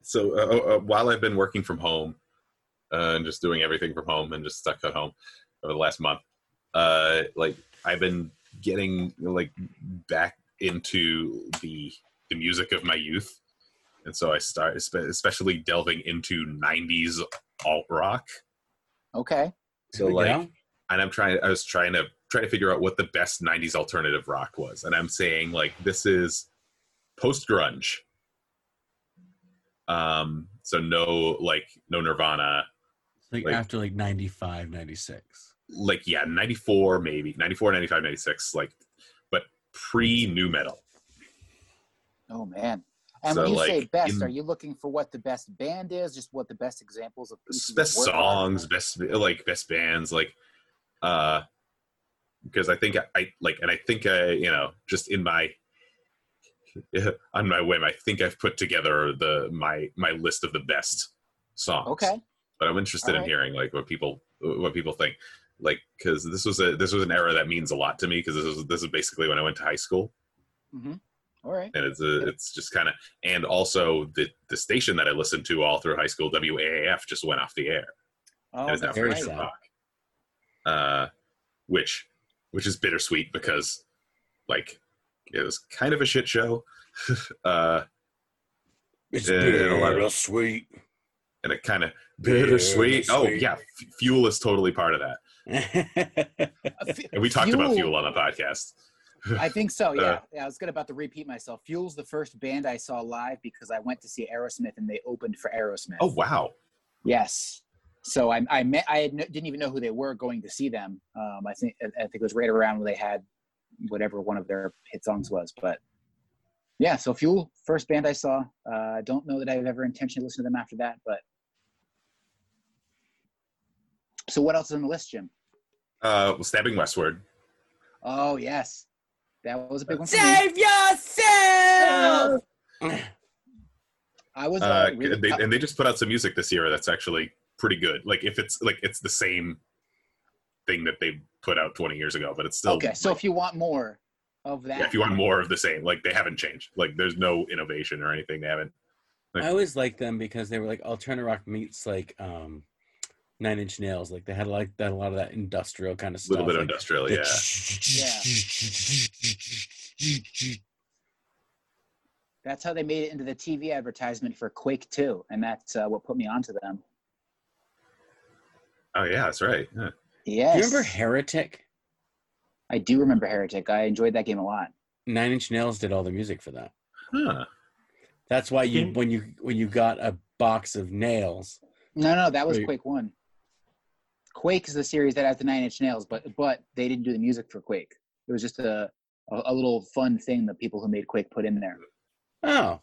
So uh, uh, while I've been working from home, uh, and just doing everything from home and just stuck at home over the last month, uh, like I've been getting like back into the the music of my youth, and so I start especially delving into '90s alt rock. Okay. So like go. and I'm trying I was trying to try to figure out what the best 90s alternative rock was. And I'm saying like this is post grunge. Um so no like no Nirvana, like, like- after like 95, 96. like yeah, 94 maybe, 94 95 96 like but pre new metal. Oh man. And So, when you say best, in- are you looking for what the best band is? Just what the best examples of best are? songs, best like best bands like uh because I think I like and I think I you know just in my on my whim I think I've put together the my my list of the best songs. Okay. But I'm interested in hearing like what people what people think like cuz this was a this was an era that means a lot to me because this was this is basically when I went to high school Mm-hmm. All right. and it's a, it's just kind of and also the the station that I listened to all through high school WAAF just went off the air. Oh, and it's now that's very sad. rock. Uh, which which is bittersweet because like it was kind of a shit show. uh, It's Yeah, and a sweet. and it kind of bittersweet. Oh yeah, F- fuel is totally part of that. And we talked about fuel on the podcast. I think so. Yeah. Uh, yeah. I was good about to repeat myself. Fuel's the first band I saw live because I went to see Aerosmith and they opened for Aerosmith. Oh wow. Yes. So I I met I had no, didn't even know who they were going to see them. Um, I think I think it was right around when they had whatever one of their hit songs was. But yeah, so Fuel, first band I saw. Uh, I don't know that I've ever intentionally listened to them after that, but so what else is on the list, Jim? Uh, well, stabbing westward. Oh yes, that was a big one for me. Save yourself. I was uh, Uh, really they, and they just put out some music this year that's actually pretty good. Like if it's like it's the same thing that they put out 20 years ago, but it's still okay. So if you want more of that, yeah, if you want more of the same, like they haven't changed. Like there's no innovation or anything. They haven't. I always liked them because they were like alternative rock meets like um Nine Inch Nails. Like they had like that a lot of that industrial kind of stuff. A little bit of like industrial, the yeah. that's how they made it into the TV advertisement for Quake 2, and that's uh, what put me onto them. Oh yeah, that's right. Yeah. Yes, Do you remember Heretic? I do remember Heretic. I enjoyed that game a lot. Nine Inch Nails did all the music for that. Huh. That's why you when you when you got a box of nails. No, no, that was Wait. Quake One. Quake is the series that has the Nine Inch Nails, but but they didn't do the music for Quake. It was just a a, a little fun thing that people who made Quake put in there. Oh,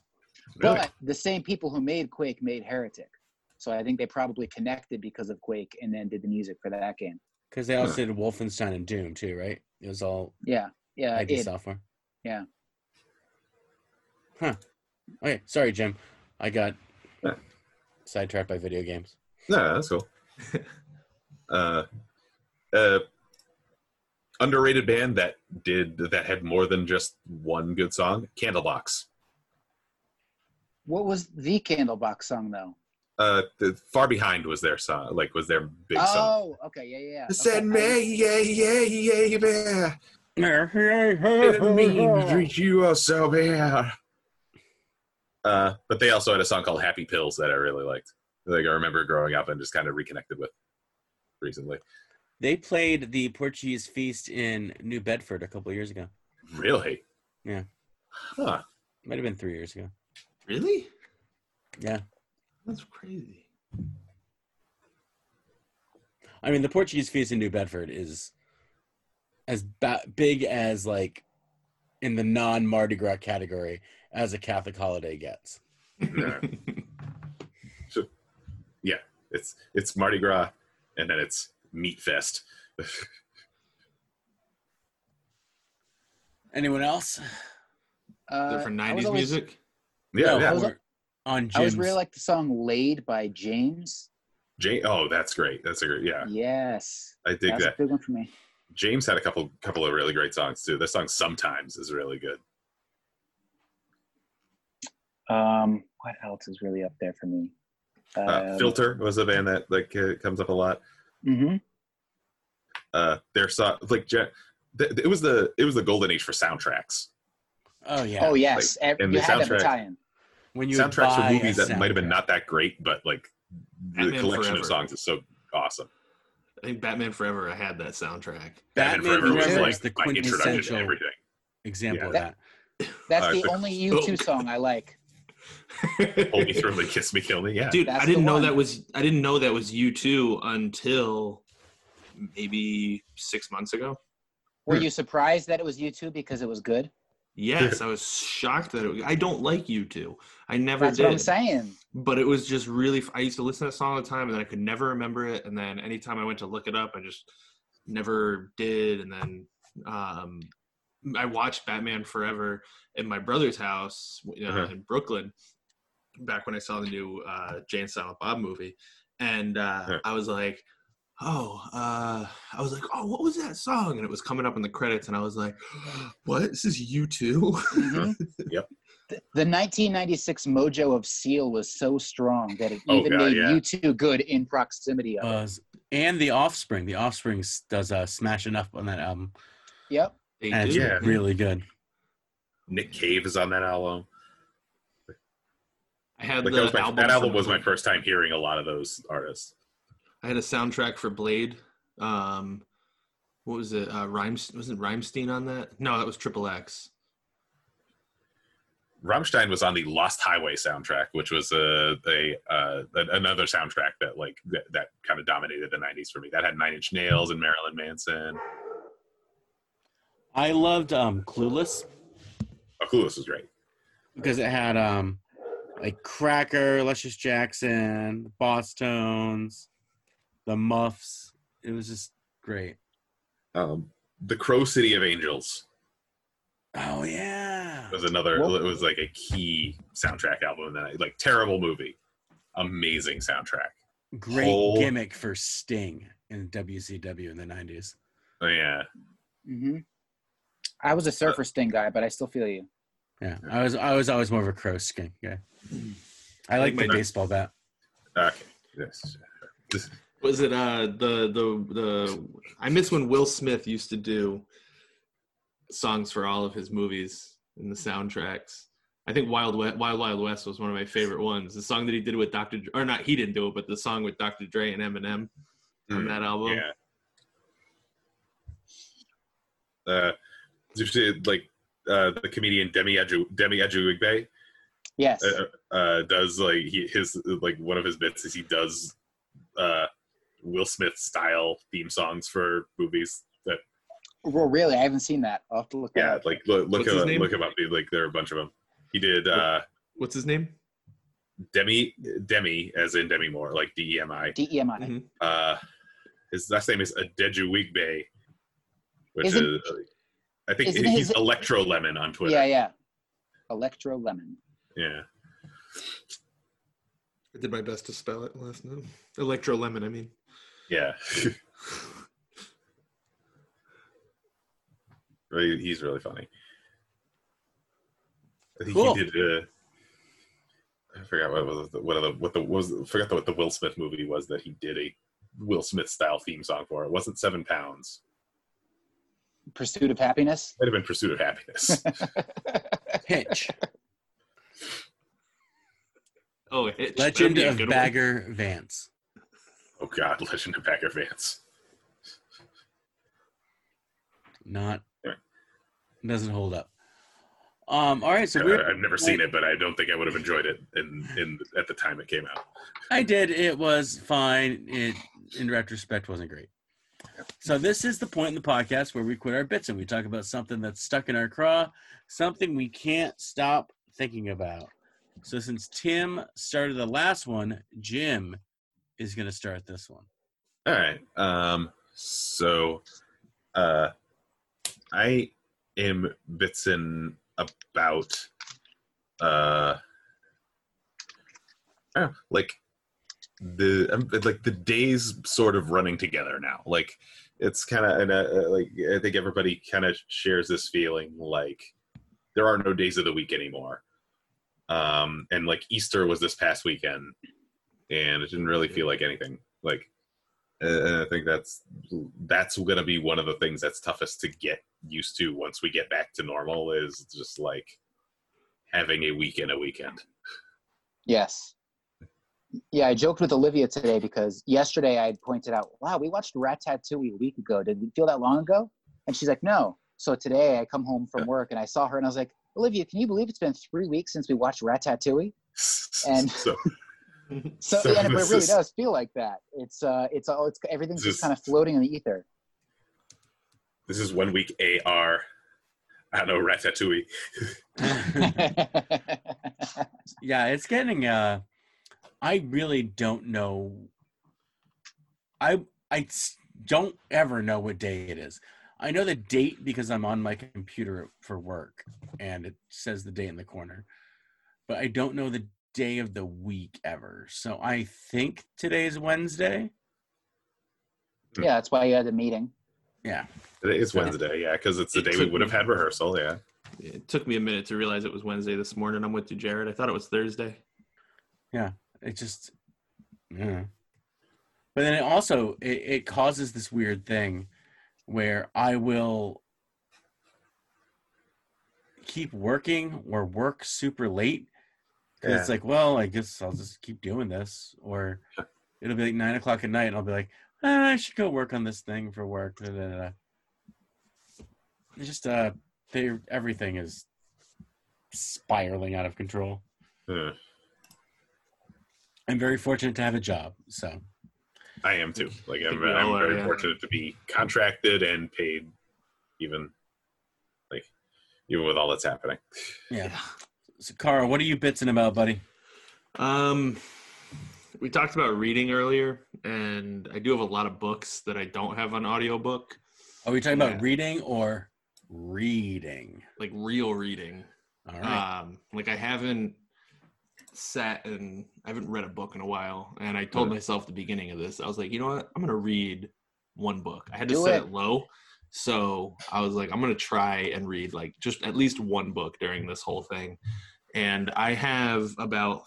Really? But the same people who made Quake made Heretic, so I think they probably connected because of Quake and then did the music for that game. because they also did Wolfenstein and Doom too, right? It was all Yeah, yeah, ID id. software. Yeah. Huh. Okay, sorry, Jim. I got Yeah. sidetracked by video games. No, that's cool. uh, uh, underrated band that did that had more than just one good song. Candlebox. What was the Candlebox song though? Uh, the Far Behind was their song. Like was their big song. Oh, okay, yeah, yeah. yeah. Send Okay, me, yeah, yeah, yeah, yeah. Didn't mean to treat you all so bad. Uh, but they also had a song called Happy Pills that I really liked. Like I remember growing up and just kind of reconnected with recently. They played the Portuguese Feast in New Bedford a couple of years ago. Really? Yeah. Huh. Might have been three years ago. Really? Yeah. That's crazy. I mean, the Portuguese Feast in New Bedford is as ba- big as like in the non Mardi Gras category as a Catholic holiday gets. Yeah. Yeah. It's it's Mardi Gras and then it's Meat Fest. Anyone else? Uh, They're for I was 90s always- music? Yeah, No, yeah. was- we're on I was really like the song "Laid" by James. Jay, oh, that's great. That's a great. Yeah, Yes, I dig that's that. a big one for me. James had a couple couple of really great songs too. This song sometimes is really good. Um, what else is really up there for me? Uh, Filter was a band that like uh, comes up a lot. hmm Uh, their song like Je- th- it was the it was the golden age for soundtracks. oh yeah. Oh yes, Ev- and you the had soundtrack- when you would soundtracks for movies that might have been not that great, but like the Batman collection Forever. of songs is so awesome. I think Batman Forever I had that soundtrack. Batman Forever was like is the my introduction to quintessential everything. example Yeah. of that. That's Uh, the the only U2 song I like. Hold me, thrill me, kiss me, kill me. Yeah, Dude, That's I didn't know one. that was I didn't know that was U2 until maybe six months ago. Were Hmm. you surprised that it was U2 because it was good? Yes, I was shocked that it, I don't like U2. I never That's did. what I'm saying. but it was just really i used to listen to that song all the time and then i could never remember it and then anytime i went to look it up i just never did and then um i watched batman forever in my brother's house you know, Uh-huh. in brooklyn back when i saw the new uh Jay and silent bob movie and uh Yeah. i was like oh uh i was like oh what was that song and it was coming up in the credits and i was like what this is U2 Mhm. Yep. The, the 1996 mojo of Seal was so strong that it Oh, even God, made yeah. U2 good in proximity of it. Uh, and the Offspring. The Offspring s- does uh, smash enough on that album, Yep. They and it's do. Yeah. really good. Nick Cave is on that album. i had Like the that, was my, album that album was my first time hearing a lot of those artists. I had a soundtrack for Blade. Um, what was it? Uh, Rhymes wasn't Rhymestein on that? No, that was Triple X. Rammstein was on the Lost Highway soundtrack, which was a, a uh, another soundtrack that like that, that kind of dominated the '90s for me. That had Nine Inch Nails and Marilyn Manson. I loved um, Clueless Oh, Clueless was great. because it had um, like Cracker, Luscious Jackson, the Bosstones, the Muffs. It was just great. Um, the Crow City of Angels Oh yeah. it was another. Well- it was like a key soundtrack album that I like. Terrible movie, amazing soundtrack. Great Whole- gimmick for Sting in WCW in the 90s. Oh, yeah, hmm I was a surfer sting guy, but I still feel you. Yeah, I was I was always more of a crow skin guy. I like like the my- baseball bat. okay. Yes. This, Was it uh the the the I miss when Will Smith used to do songs for all of his movies in the soundtracks. I think Wild West, Wild Wild West was one of my favorite ones. The song that he did with Dr. Dre, or not he didn't do it, but the song with Dr. Dre and Eminem on Mm, that album. yeah. Uh, did you see like uh, the comedian Demi Adju Demi Adejuyigbe Yes. uh, uh, does like he, his like one of his bits is he does uh, Will Smith style theme songs for movies that well, really, I haven't seen that. I'll have to look. that yeah up. like look look What's him, look him up like there are a bunch of them. He did uh, What's his name? Demi Demi as in Demi Moore like D E M I. DEMI. Mhm. Uh, his last name is Adejuyigbe, which Isn't- is I think isn't he's his- Electro Lemon on Twitter. Yeah, yeah. Electro Lemon. yeah. I did my best to spell it last name. Electro Lemon, I mean. Yeah. Really, he's really funny. I think Cool. he did. Uh, I forgot what was the, what of the what the was I forgot what the Will Smith movie was that he did a Will Smith style theme song for. It wasn't Seven Pounds. Pursuit of Happyness. Might have been Pursuit of Happyness. Hitch, Oh, Hitch. Legend of good one. Bagger Vance. oh God, Legend of Bagger Vance. Not Yeah. doesn't hold up. Um. All right, so Uh, I've never seen it, but I don't think I would have enjoyed it in in at the time it came out. I did. It was fine. It, in retrospect, wasn't great. So this is the point in the podcast where we quit our bits and we talk about something that's stuck in our craw, something we can't stop thinking about. So since Tim started the last one, Jim is going to start this one. All right. Um, so uh, I am bitsin about uh, I don't know, like the like the days sort of running together now. Like it's kind of and uh, like I think everybody kind of shares this feeling like there are no days of the week anymore. Um, and like Easter was this past weekend, and it didn't really feel like anything. Like and I think that's that's going to be one of the things that's toughest to get used to once we get back to normal is just like having a weekend a weekend. Yes. Yeah, I joked with Olivia today because yesterday I had pointed out, wow, we watched Ratatouille a week ago. Did it feel that long ago? And she's like, no. So today I come home from work and I saw her and I was like, Olivia, can you believe it's been three weeks since we watched Ratatouille? And- so So, So yeah, but it really is- does feel like that. It's uh, it's all, it's everything's This just is- kind of floating in the ether. this is one week AR. I don't know Ratatouille. yeah, it's getting uh I really don't know I I don't ever know what day it is. I know the date because I'm on my computer for work and it says the date in the corner. But I don't know the day of the week ever. So I think today's Wednesday. yeah, that's why you had the meeting. Yeah. It's Wednesday, yeah, because it's the It day we would have had rehearsal. Yeah, It took me a minute to realize it was Wednesday this morning. I'm with you, Jared. I thought it was Thursday. It just yeah. But then it also it, it causes this weird thing where I will keep working or work super late. 'Cause It's Yeah. like, well, I guess I'll just keep doing this. Or it'll be like nine o'clock at night and I'll be like, ah, I should go work on this thing for work. Da, da, da. It's just uh they everything is spiraling out of control. Uh, I'm very fortunate to have a job. So I am too. Like I'm, I'm are, very yeah. fortunate to be contracted and paid even like even with all that's happening. Yeah. So, Carl, what are you bitsing about, buddy? Um, we talked about reading earlier, and I do have a lot of books that I don't have on audiobook, Are we talking Yeah. about reading or reading? like real reading. All right. Um, like I haven't sat and I haven't read a book in a while, and I told myself at the beginning of this, I was like, you know what, I'm gonna read one book. I had to Do set it. it low, so I was like, I'm gonna try and read like just at least one book during this whole thing, and I have about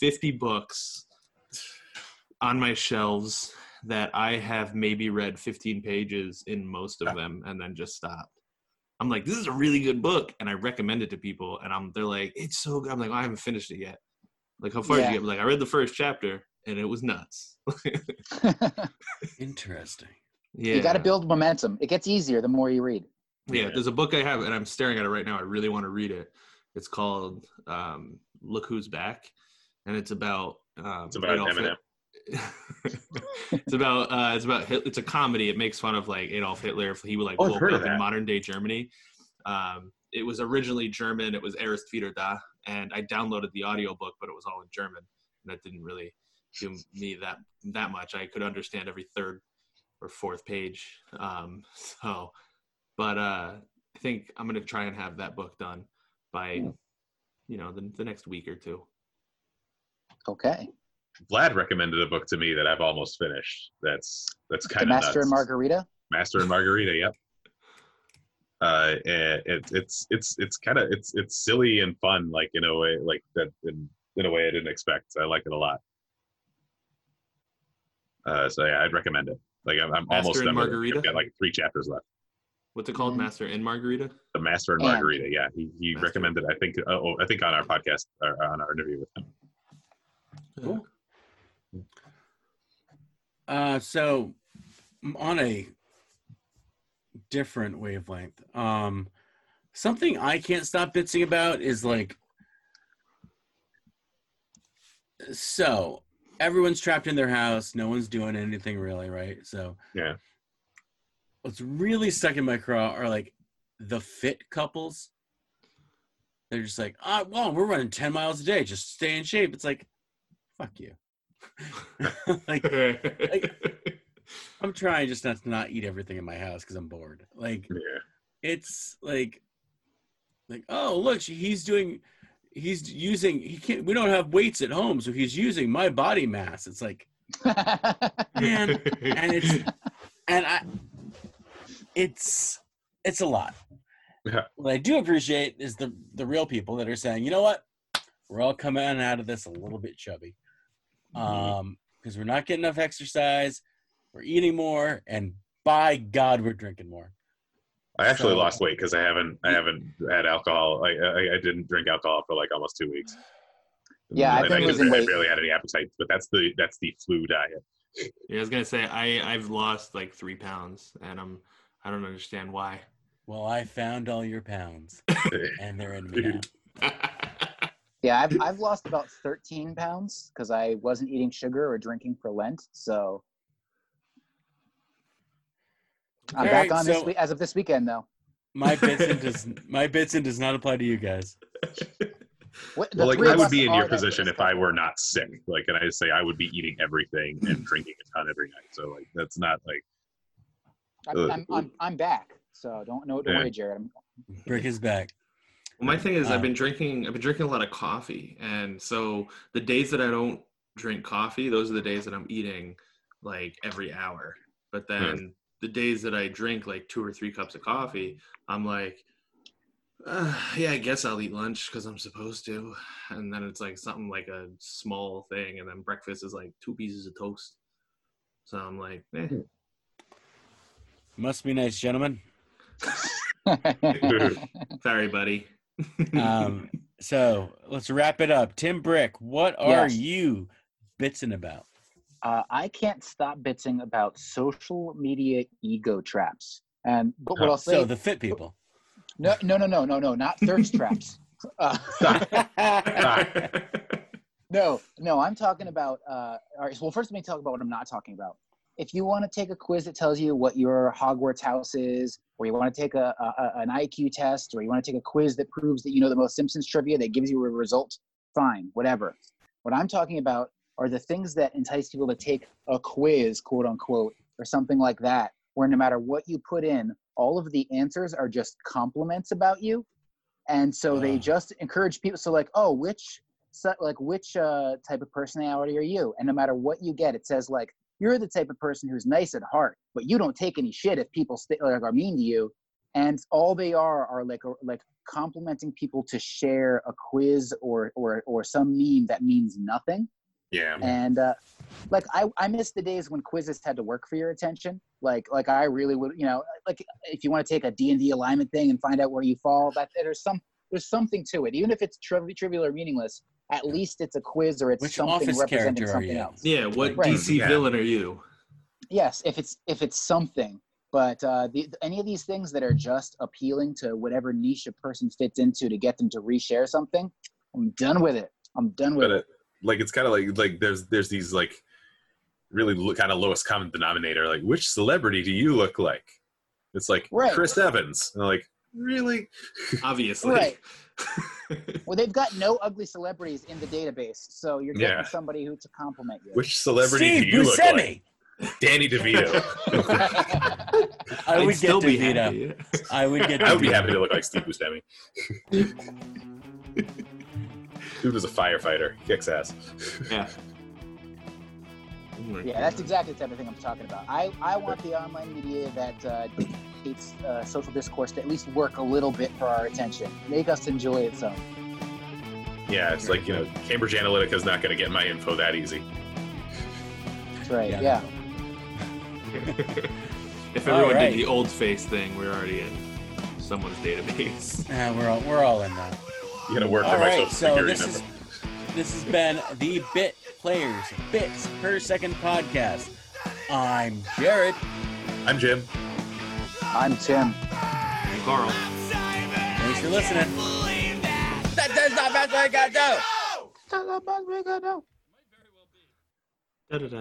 50 books on my shelves that I have maybe read 15 pages in most of ah. them and then just stopped. I'm like, this is a really good book, and I recommend it to people, and I'm they're like, it's so good. I'm like, I haven't finished it yet. Like, how far did you get? Like, I read the first chapter, and it was nuts. Interesting. yeah, You got to build momentum. It gets easier the more you read. Yeah, there's a book I have, and I'm staring at it right now. I really want to read it. It's called um, "Look Who's Back," and it's about um, It's about Adolf Eminem. Hit- it's about uh, it's about Hit- it's a comedy. It makes fun of like Adolf Hitler if he would like Oh, I've woke up in modern day Germany. Um, it was originally German. It was Erst wieder da, and I downloaded the audiobook, but it was all in German, and that didn't really do me that that much. I could understand every third or fourth page. Um, so, but uh, I think I'm gonna try and have that book done by, Hmm. you know, the, the next week or two. Okay. Vlad recommended a book to me that I've almost finished. That's that's kind of Master and Margarita. Master and Margarita. Yep. Uh, it, it's it's it's kind of it's it's silly and fun, like in a way, like that in, in a way I didn't expect. I like it a lot. Uh, so yeah, I'd recommend it. Like I'm, I'm almost and done with it. Margarita? I've got like three chapters left. What's it called, Mhm. Master and Margarita? The Master and And- Margarita. Yeah, he, he Master. recommended. I think. Uh, oh, I think on our podcast or on our interview with him. Cool. Uh, so on a different wavelength, um, something I can't stop bitching about is like, so everyone's trapped in their house, no one's doing anything really, right? So Yeah. what's really stuck in my craw are like the fit couples. They're just like, ah, well, we're running ten miles a day, just stay in shape. It's like, fuck you. like I'm trying just not to not eat everything in my house because I'm bored. Like Yeah. it's like, like oh look, he's doing, he's using. He can't. We don't have weights at home, so he's using my body mass. It's like, Man, and it's and I, it's it's a lot. Yeah. What I do appreciate is the the real people that are saying, you know what, we're all coming out of this a little bit chubby, um, because we're not getting enough exercise, we're eating more, and by God, we're drinking more. I actually So- lost weight because I haven't I haven't had alcohol. I, I I didn't drink alcohol for like almost two weeks. Yeah, I've And been I, losing I weight. barely had any appetite, but that's the that's the flu diet. Yeah, I was gonna say I I've lost like three pounds, and I'm I don't understand why. Well, I found all your pounds, and they're in me now. yeah, I've I've lost about 13 pounds because I wasn't eating sugar or drinking for Lent. So I'm All back right, on this so- week as of this weekend though. My Bitson does my Bitson does not apply to you guys. What, well, like three I would be in your position if I were not sick. Like, and I say I would be eating everything and drinking a ton every night. So like that's not like I'm, I'm, I'm, I'm back. So don't no, don't Yeah. worry, Jared. I'm, Brick is back. Well, my thing is, Uh, I've been drinking. I've been drinking a lot of coffee, and so the days that I don't drink coffee, those are the days that I'm eating like every hour. But then the days that I drink like two or three cups of coffee, I'm like, uh, yeah, I guess I'll eat lunch because I'm supposed to. And then it's like something like a small thing, and then breakfast is like two pieces of toast. So I'm like, eh. Must be nice, gentlemen. sorry, buddy. Um, so let's wrap it up. Tim Brick, what are Yes. you bitsing about? Uh, I can't stop bitching about social media ego traps. And but what I'll say, So the fit people. no, no, no, no, no, no, not thirst traps. Uh, no, no, I'm talking about. Uh, all right, well, first let me talk about what I'm not talking about. if you want to take a quiz that tells you what your Hogwarts house is, or you want to take a, a an IQ test, or you want to take a quiz that proves that you know the most Simpsons trivia that gives you a result, fine, whatever. What I'm talking about are the things that entice people to take a quiz, quote unquote, or something like that, where no matter what you put in, all of the answers are just compliments about you. And so they Ah. just encourage people. So like, oh, which so- like which uh, type of personality are you? And no matter what you get, it says like you're the type of person who's nice at heart, but you don't take any shit if people st- like are mean to you. And all they are are like like complimenting people to share a quiz or or or some meme that means nothing. Yeah. And uh, like I, I miss the days when quizzes had to work for your attention. Like like I really would, you know, like if you want to take a D and D alignment thing and find out where you fall, that there's some there's something to it, even if it's triv- trivial or meaningless. At least it's a quiz or it's Which something representing something else. Yeah, what Right. DC Yeah. villain are you? Yes, if it's if it's something. But uh, the, any of these things that are just appealing to whatever niche a person fits into to get them to reshare something, I'm done with it. I'm done with it. it, like it's kind of like like there's there's these like really lo- kind of lowest common denominator like which celebrity do you look like it's like Right. chris evans and like really Obviously. Right. Well, they've got no ugly celebrities in the database, so you're getting Yeah. somebody who to compliment you. which celebrity Steve do you look Buscemi. like danny devito I I'd would still get be DeVito. happy. I would get. i would be happy to look like steve buscemi dude was a firefighter kicks ass Yeah. Oh yeah, that's exactly the type of thing I'm talking about. I, I want the online media that uh, dictates uh, social discourse to at least work a little bit for our attention, make us enjoy it some. yeah it's like you know cambridge analytica is not going to get my info that easy That's right. Yeah. Yeah. if everyone right. did the old face thing, we're already in someone's database. Yeah, we're all we're all in that. You're going to work All for my right, social so security this number is this has been the Bit Players Bits Per Second podcast. I'm Jared. i'm jim I'm Tim. And Carl. Thanks for listening. That, that's not best I got to do. Da-da-da.